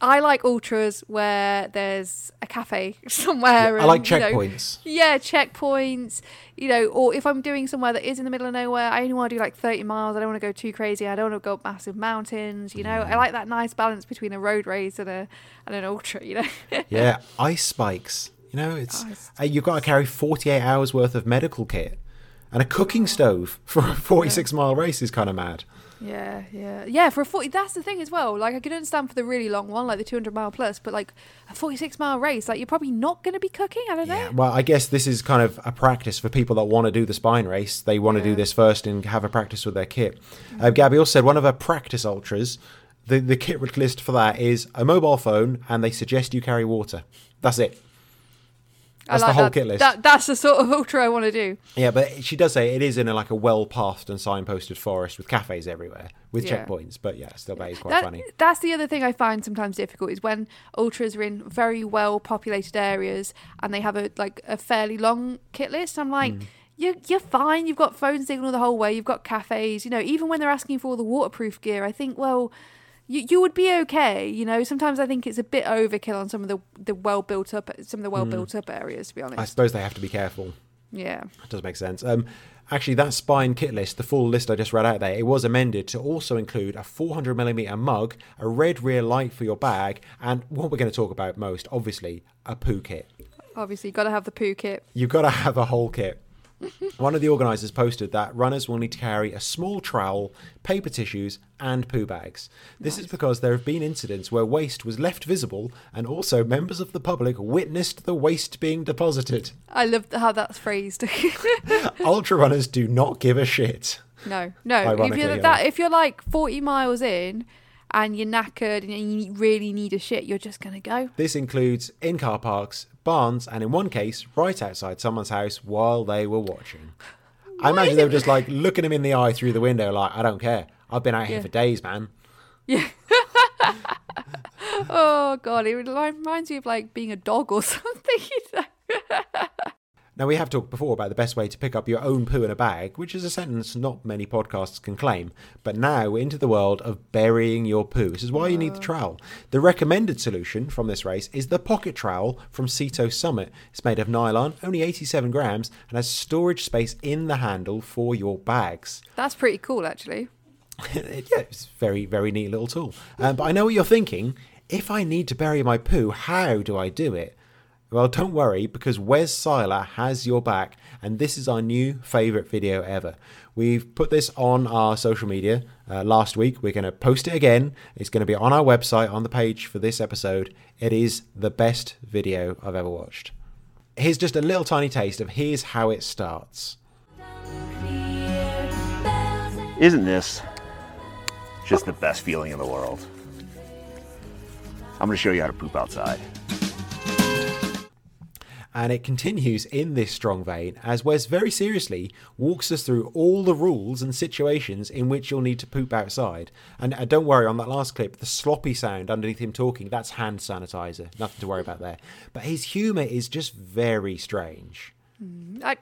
I like ultras where there's a cafe somewhere. I like and, you know, checkpoints. yeah, checkpoints, you know, or if I'm doing somewhere that is in the middle of nowhere, I only want to do like 30 miles. I don't want to go too crazy. I don't want to go up massive mountains, you know. I Mm. like that nice balance between a road race and a and an ultra, you know. yeah, ice spikes. You know, it's uh, you've got to carry 48 hours worth of medical kit and a cooking stove for a 46 mile race is kind of mad. Yeah, yeah. Yeah, for a 40 that's the thing as well. Like I can understand for the really long one, like the 200 mile plus, but like a 46 mile race, like you're probably not going to be cooking, I don't know. Yeah, well, I guess this is kind of a practice for people that want to do the spine race. They want to do this first and have a practice with their kit. Uh, Gabby also said one of her practice ultras, the, the kit list for that is a mobile phone, and they suggest you carry water. That's it. That's I the whole that. kit list. That, that's the sort of ultra I want to do. Yeah, but she does say it is in a, like a well-pathed and signposted forest with cafes everywhere with Yeah. checkpoints. But yeah, still that is quite That- funny. That's the other thing I find sometimes difficult is when ultras are in very well populated areas and they have a like a fairly long kit list. I'm like, Hmm. you're you're fine. You've got phone signal the whole way. You've got cafes. You know, even when they're asking for all the waterproof gear, I think well. You, you would be okay, you know. Sometimes I think it's a bit overkill on some of the the well built up some of the well built up areas. To be honest, I suppose they have to be careful. yeah. That does make sense. Um, actually, that spine kit list, the full list I just read out there, it was amended to also include a 400 millimeter mug, a red rear light for your bag, and what we're going to talk about most, obviously, a poo kit. Obviously, you've got to have the poo kit. You've got to have a whole kit. One of the organisers posted that runners will need to carry a small trowel, paper tissues, and poo bags. This is because there have been incidents where waste was left visible, and also members of the public witnessed the waste being deposited. I love how that's phrased. Ultra runners do not give a shit. No, no. If you're that, if you're like 40 miles in and you're knackered and you really need a shit, you're just gonna go. This includes in car parks, barns, and in one case, right outside someone's house while they were watching. I imagine they were just like looking him in the eye through the window, like, I don't care. I've been out here Yeah. for days, man. Yeah. oh god, it reminds me of like being a dog or something. Now, we have talked before about the best way to pick up your own poo in a bag, which is a sentence not many podcasts can claim. But now we're into the world of burying your poo. This is why you need the trowel. The recommended solution from this race is the pocket trowel from Sea to Summit. It's made of nylon, only 87 grams, and has storage space in the handle for your bags. That's pretty cool, actually. yeah, it's a very, very neat little tool. Um, but I know what you're thinking. If I need to bury my poo, how do I do it? Well, don't worry, because Wes Siler has your back, and this is our new favourite video ever. We've put this on our social media uh, last week. We're going to post it again. It's going to be on our website on the page for this episode. It is the best video I've ever watched. Here's just a little tiny taste of here's how it starts. Isn't this just the best feeling in the world? I'm going to show you how to poop outside. And it continues in this strong vein as Wes very seriously walks us through all the rules and situations in which you'll need to poop outside. And uh, don't worry, on that last clip, the sloppy sound underneath him talking, that's hand sanitizer. Nothing to worry about there. But his humour is just very strange. I,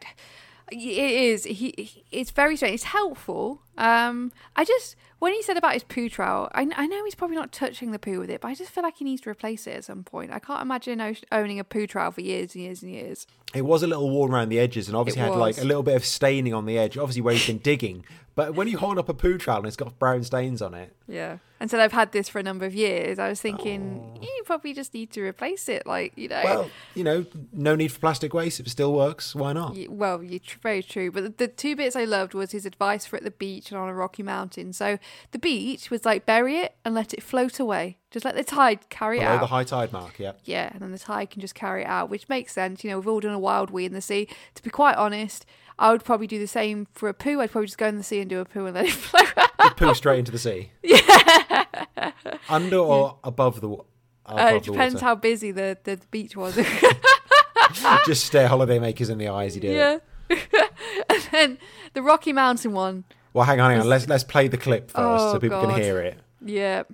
it is. He- it's very strange. It's helpful. Um, I just when he said about his poo trowel, I, I know he's probably not touching the poo with it, but I just feel like he needs to replace it at some point. I can't imagine o- owning a poo trowel for years and years and years. It was a little worn around the edges and obviously It had like a little bit of staining on the edge, obviously where he's been digging. But when you hold up a poo trowel and it's got brown stains on it, Yeah. And so I've had this for a number of years. I was thinking Oh. you probably just need to replace it, like you know. well, you know, no need for plastic waste. If it still works, why not? Well, you tr- very true. But the, the two bits I loved was his advice for at the beach and on a rocky mountain. So the beach was like bury it and let it float away. Just let the tide carry it out. the high tide mark, yeah. yeah, and then the tide can just carry it out, which makes sense. You know, we've all done a wild wee in the sea. To be quite honest, I would probably do the same for a poo. I'd probably just go in the sea and do a poo and let it float. Just poo straight into the sea. Yeah. Under or above the, Uh, above it the depends water? how busy the, the beach was. Just stare holidaymakers in the eye as you do it. yeah. and then the Rocky Mountain one. Well, hang on, hang on. Let's let's play the clip first Oh, so people God. can hear it. Yeah.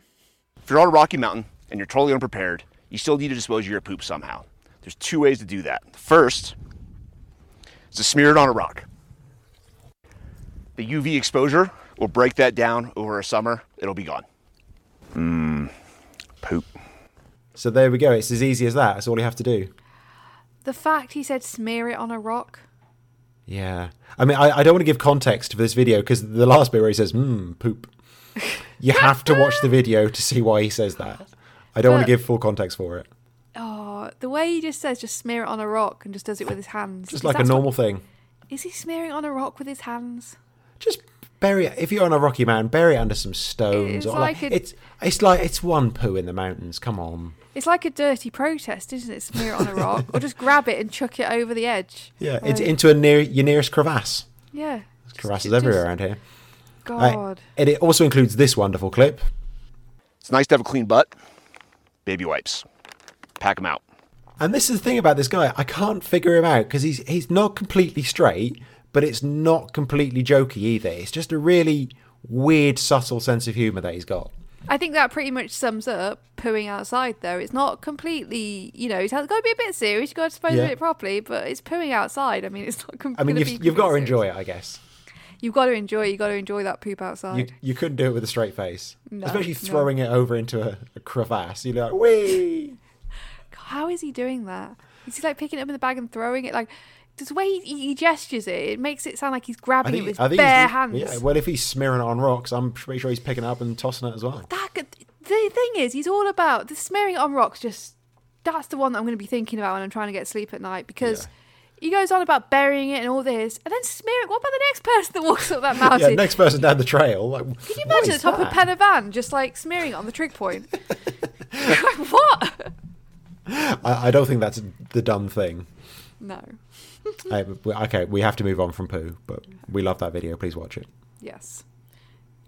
If you're on a rocky mountain and you're totally unprepared, you still need to dispose of your poop somehow. There's two ways to do that. The First is to smear it on a rock. The UV exposure will break that down over a summer. It'll be gone. Mmm, poop. So there we go. It's as easy as that. That's all you have to do. The fact he said smear it on a rock. Yeah. I mean, I, I don't want to give context for this video because the last bit where he says, mmm, poop. You have to watch the video to see why he says that. I don't want to give full context for it. Oh, the way he just says just smear it on a rock and just does it with his hands. Just like a that what- normal thing. Is he smearing on a rock with his hands? Just bury it. If you're on a rocky mountain, bury it under some stones. It's or like, like a- it's it's like it's one poo in the mountains. Come on. It's like a dirty protest, isn't it? Smear it on a rock, or just grab it and chuck it over the edge. Yeah, it's into a near your nearest crevasse. yeah. There's crevasses just- everywhere around here. Right. God. And it also includes this wonderful clip. It's nice to have a clean butt. Baby wipes. Pack them out. And this is the thing about this guy. I can't figure him out because he's he's not completely straight, but it's not completely jokey either. It's just a really weird, subtle sense of humour that he's got. I think that pretty much sums up pooing outside, though. It's not completely, you know, it's got to be a bit serious. You've got to dispose Yeah. of it properly, but it's pooing outside. I mean, it's not. Com- I mean, you've, you've got to enjoy it, I guess. You've got to enjoy. it. You've got to enjoy that poop outside. you couldn't do it with a straight face, No, especially no. throwing it over into a, a crevasse. You're like, wee. How is he doing that? Is he like picking it up in the bag and throwing it? Like, the way he, he gestures it, it makes it sound like he's grabbing it with think bare hands. Yeah, well, if he's smearing it on rocks, I'm pretty sure he's picking it up and tossing it as well. that the thing is, he's all about the smearing it on rocks. Just that's the one that I'm going to be thinking about when I'm trying to get sleep at night because. Yeah. He goes on about burying it and all this, and then smearing. What about the next person that walks up that mountain? Yeah, next person down the trail. Like, Can you imagine the top of Pen y Fan just like smearing it on the trig point? what? I, I don't think that's the dumb thing. No. Uh, okay, we have to move on from poo, but we love that video. Please watch it. Yes.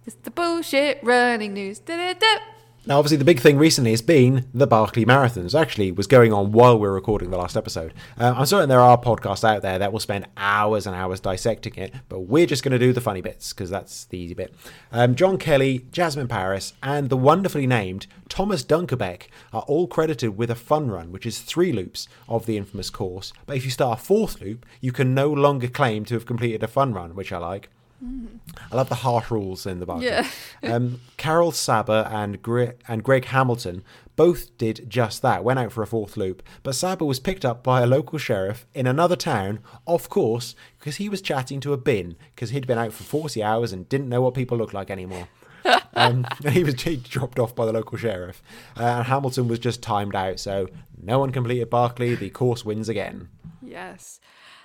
It's the bullshit running news. Da-da-da. Now, obviously, the big thing recently has been the Barkley Marathons. Actually, was going on while we were recording the last episode. Uh, I'm certain there are podcasts out there that will spend hours and hours dissecting it, but we're just going to do the funny bits because that's the easy bit. Um, John Kelly, Jasmin Paris, and the wonderfully named Thomas Dunkerbeck are all credited with a fun run, which is three loops of the infamous course. But if you start a fourth loop, you can no longer claim to have completed a fun run, which I like. I love the harsh rules in the Barkley. Yeah. um, Karel Sabbe and Gre- and Greg Hamilton both did just that. Went out for a fourth loop, but Sabbe was picked up by a local sheriff in another town, of course, because he was chatting to a bin because he'd been out for forty hours and didn't know what people looked like anymore. um, and he was he dropped off by the local sheriff, uh, and Hamilton was just timed out, so no one completed Barkley. The course wins again. Yes.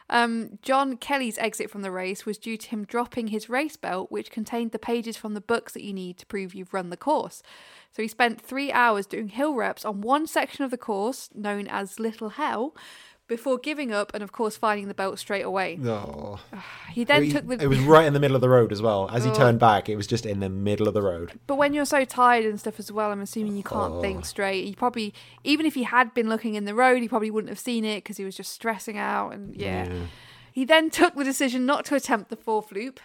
Um, John Kelly's exit from the race was due to him dropping his race belt, which contained the pages from the books that you need to prove you've run the course. So he spent three hours doing hill reps on one section of the course, known as Little Hell, before giving up and, of course, finding the belt straight away. No. He then He- took the. It was right in the middle of the road as well. As he Oh. turned back, it was just in the middle of the road. But when you're so tired and stuff as well, I'm assuming you can't Oh. think straight. He probably, even if he had been looking in the road, he probably wouldn't have seen it because he was just stressing out. And yeah. He then took the decision not to attempt the fourth loop.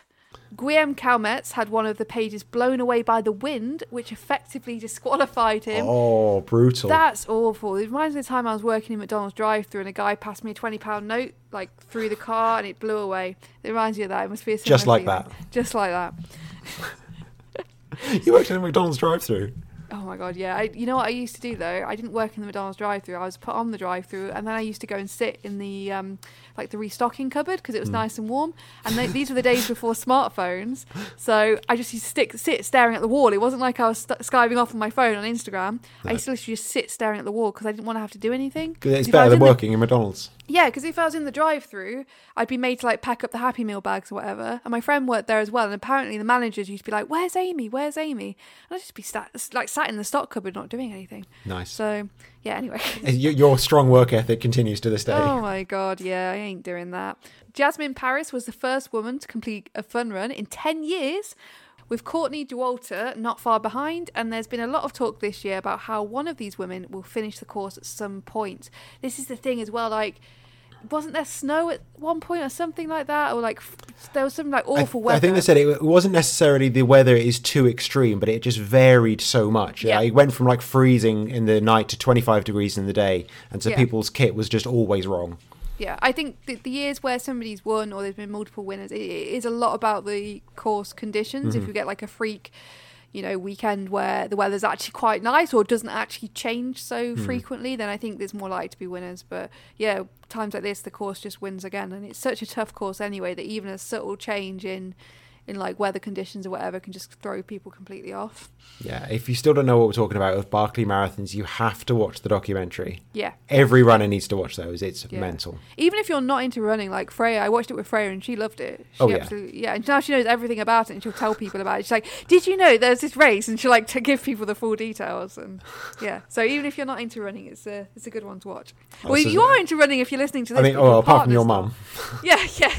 Guillaume Calmettes had one of the pages blown away by the wind, which effectively disqualified him. Oh, brutal. That's awful. It reminds me of the time I was working in McDonald's drive through and a guy passed me a £20 note like through the car and it blew away. It reminds you of that. It must be a Just like feeling. Just like that. you worked in a McDonald's drive-through. Oh my god, yeah. I, you know what I used to do though? I didn't work in the McDonald's drive-through. I was put on the drive-through, and then I used to go and sit in the um, like the restocking cupboard because it was nice and warm. And they, these were the days before smartphones, so I just used to stick, sit staring at the wall. It wasn't like I was st- skiving off on my phone on Instagram. I used to literally just sit staring at the wall because I didn't want to have to do anything. It's better than in the- working in McDonald's. yeah, because if I was in the drive-through, I'd be made to like pack up the Happy Meal bags or whatever. And my friend worked there as well. And apparently the managers used to be like, "Where's Amy? Where's Amy?" And I'd just be sat like sat in the stock cupboard, not doing anything. Nice. So yeah. Anyway. Your strong work ethic continues to this day. oh my god, yeah, I ain't doing that. Jasmin Paris was the first woman to complete a fun run in ten years. With Courtney Dauwalter not far behind, and there's been a lot of talk this year about how one of these women will finish the course at some point. This is the thing as well, like wasn't there snow at one point or something like that, or like there was some like awful I weather? I think they said it, it wasn't necessarily the weather is too extreme, but it just varied so much. Yeah. it went from like freezing in the night to 25 degrees in the day, and so Yeah. people's kit was just always wrong. Yeah, I think the, the years where somebody's won or there's been multiple winners, it, it is a lot about the course conditions. Mm-hmm. If you get like a freak, you know, weekend where the weather's actually quite nice or doesn't actually change so Mm-hmm. frequently, then I think there's more likely to be winners. But yeah, times like this, the course just wins again, and it's such a tough course anyway that even a subtle change in in like weather conditions or whatever can just throw people completely off. Yeah, if you still don't know what we're talking about with Barkley Marathons, you have to watch the documentary. Yeah. Every runner needs to watch those. It's Yeah. mental. Even if you're not into running, like Freya, I watched it with Freya and she loved it. She Oh, yeah. yeah. And now she knows everything about it and she'll tell people about it. She's like, "Did you know there's this race?" And she'll like to give people the full details. And yeah, so even if you're not into running, it's a it's a good one to watch. Oh, well, so- you are into running if you're listening to this. I mean, oh, apart from your mum. Yeah, yeah.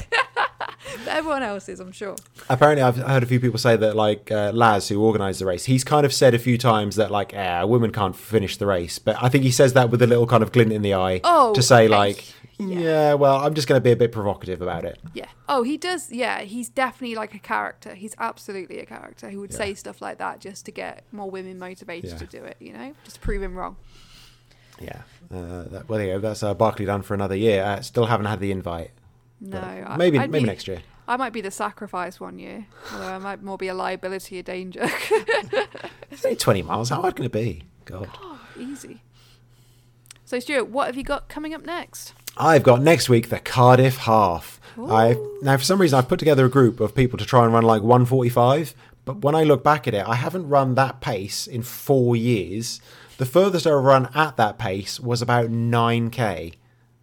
Everyone else is, I'm sure. Apparently, I've heard a few people say that, like uh, Laz, who organised the race, he's kind of said a few times that, like, eh, a woman can't finish the race. But I think he says that with a little kind of glint in the eye Oh, to say, like, yeah. yeah. well, I'm just going to be a bit provocative about it. Yeah. Oh, he does. Yeah, he's definitely like a character. He's absolutely a character who would Yeah. say stuff like that just to get more women motivated Yeah. to do it. You know, just to prove him wrong. Yeah. Uh, that, well, there you go. That's uh, Barkley done for another year. Uh, still haven't had the invite. No, I- maybe I'd maybe be- next year. I might be the sacrifice one year, although I might more be a liability, a danger. It's only 20 miles. How hard can it be? God. oh, easy. So, Stuart, what have you got coming up next? I've got next week the Cardiff Half. I now for some reason I've put together a group of people to try and run like 145, but when I look back at it, I haven't run that pace in 4 years. The furthest I've run at that pace was about 9k.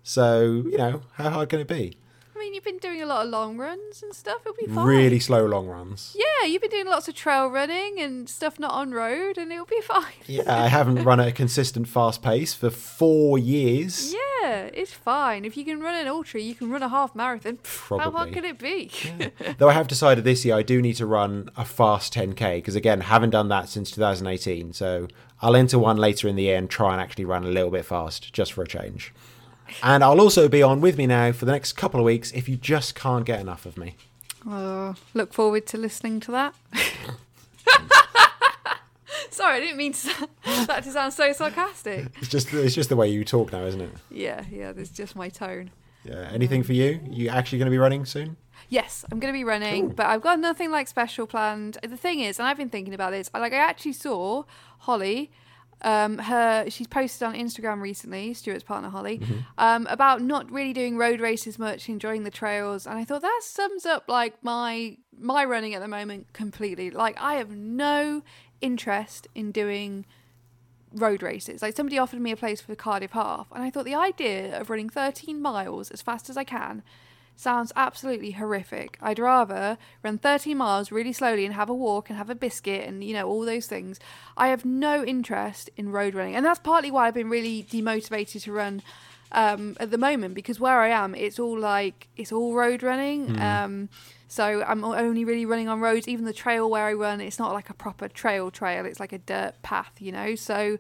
So, you know, how hard can it be? I mean, you've been doing a lot of long runs and stuff. It'll be fine. Really slow long runs. Yeah, you've been doing lots of trail running and stuff not on road, and it'll be fine. Yeah, I haven't run at a consistent fast pace for 4 years. Yeah, it's fine. If you can run an ultra, you can run a half marathon. Pff, How hard can it be? Though I have decided this year I do need to run a fast 10k because again, haven't done that since 2018. So I'll enter one later in the year and try and actually run a little bit fast just for a change. And I'll also be on with me now for the next couple of weeks if you just can't get enough of me. Oh, look forward to listening to that. Sorry, I didn't mean to, that to sound so sarcastic. It's just it's just the way you talk now, isn't it? Yeah, yeah, that's just my tone. Yeah. Anything for you? You actually going to be running soon? Yes, I'm going to be running, Cool. but I've got nothing like special planned. The thing is, and I've been thinking about this. Like, I actually saw Holly. Um, her she's posted on Instagram recently, Stuart's partner Holly, um, about not really doing road races much, enjoying the trails, and I thought that sums up like my my running at the moment completely. Like, I have no interest in doing road races. Like somebody offered me a place for the Cardiff half, and I thought the idea of running 13 miles as fast as I can sounds absolutely horrific. I'd rather run 30 miles really slowly and have a walk and have a biscuit and you know all those things. I have no interest in road running, and that's partly why I've been really demotivated to run um, at the moment because where I am, it's all like it's all road running. Um, so I'm only really running on roads. Even the trail where I run, it's not like a proper trail trail. It's like a dirt path, you know. So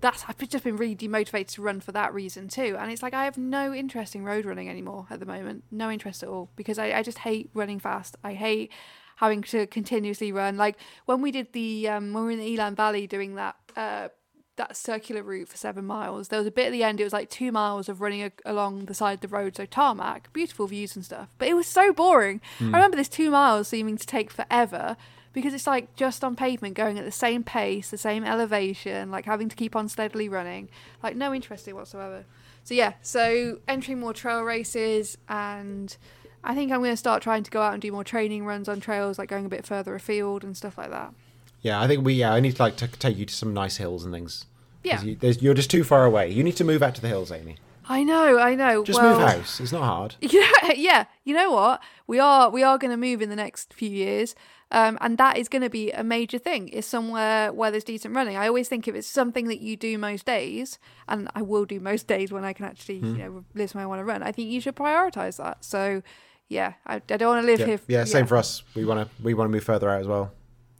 that's I've just been really demotivated to run for that reason too. And it's like I have no interest in road running anymore at the moment. No interest at all because I, I just hate running fast. I hate having to continuously run. Like when we did the um, when we were in the Elan Valley doing that. Uh, that circular route for seven miles. There was a bit at the end. It was like two miles of running a- along the side of the road, so tarmac, beautiful views and stuff. But it was so boring. I remember this two miles seeming to take forever because it's like just on pavement, going at the same pace, the same elevation, like having to keep on steadily running. Like no interest in whatsoever. So yeah, so entering more trail races and. I think I'm going to start trying to go out and do more training runs on trails, like going a bit further afield and stuff like that. Yeah, I think we. Yeah, I need to like to take you to some nice hills and things. Yeah. you, there's, you're just too far away. You need to move out to the hills, Amy. I know, I know. Just well, move house. It's not hard. Yeah, yeah. You know what? We are we are going to move in the next few years, um, and that is going to be a major thing. Is somewhere where there's decent running. I always think if it's something that you do most days, and I will do most days when I can actually Hmm. you know live somewhere I want to run. I think you should prioritize that. So, yeah, I, I don't want to live Yeah, here. yeah, same for us. We want to we want to move further out as well.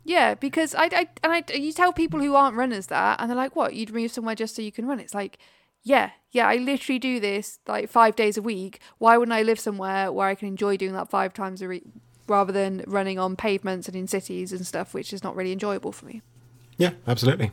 Yeah, because I, I and I you tell people who aren't runners that, and they're like, "What? You'd move somewhere just so you can run?" It's like, yeah, yeah, I literally do this like five days a week. Why wouldn't I live somewhere where I can enjoy doing that five times a week, rather than running on pavements and in cities and stuff, which is not really enjoyable for me. Yeah, absolutely.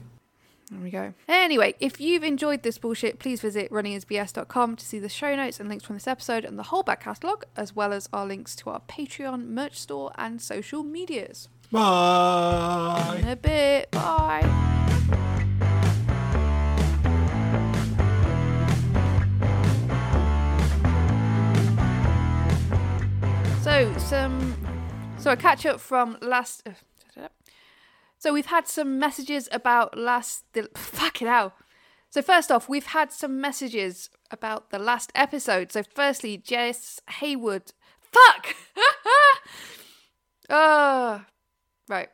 There we go. Anyway, if you've enjoyed this bullshit, please visit runningisbs.com to see the show notes and links from this episode and the whole back catalogue, as well as our links to our Patreon, merch store, and social medias. Bye. In a bit. Bye. So some so a catch up from last uh, so we've had some messages about last the fuck it out. So first off, we've had some messages about the last episode. So firstly, Jess Haywood. Fuck. uh, right.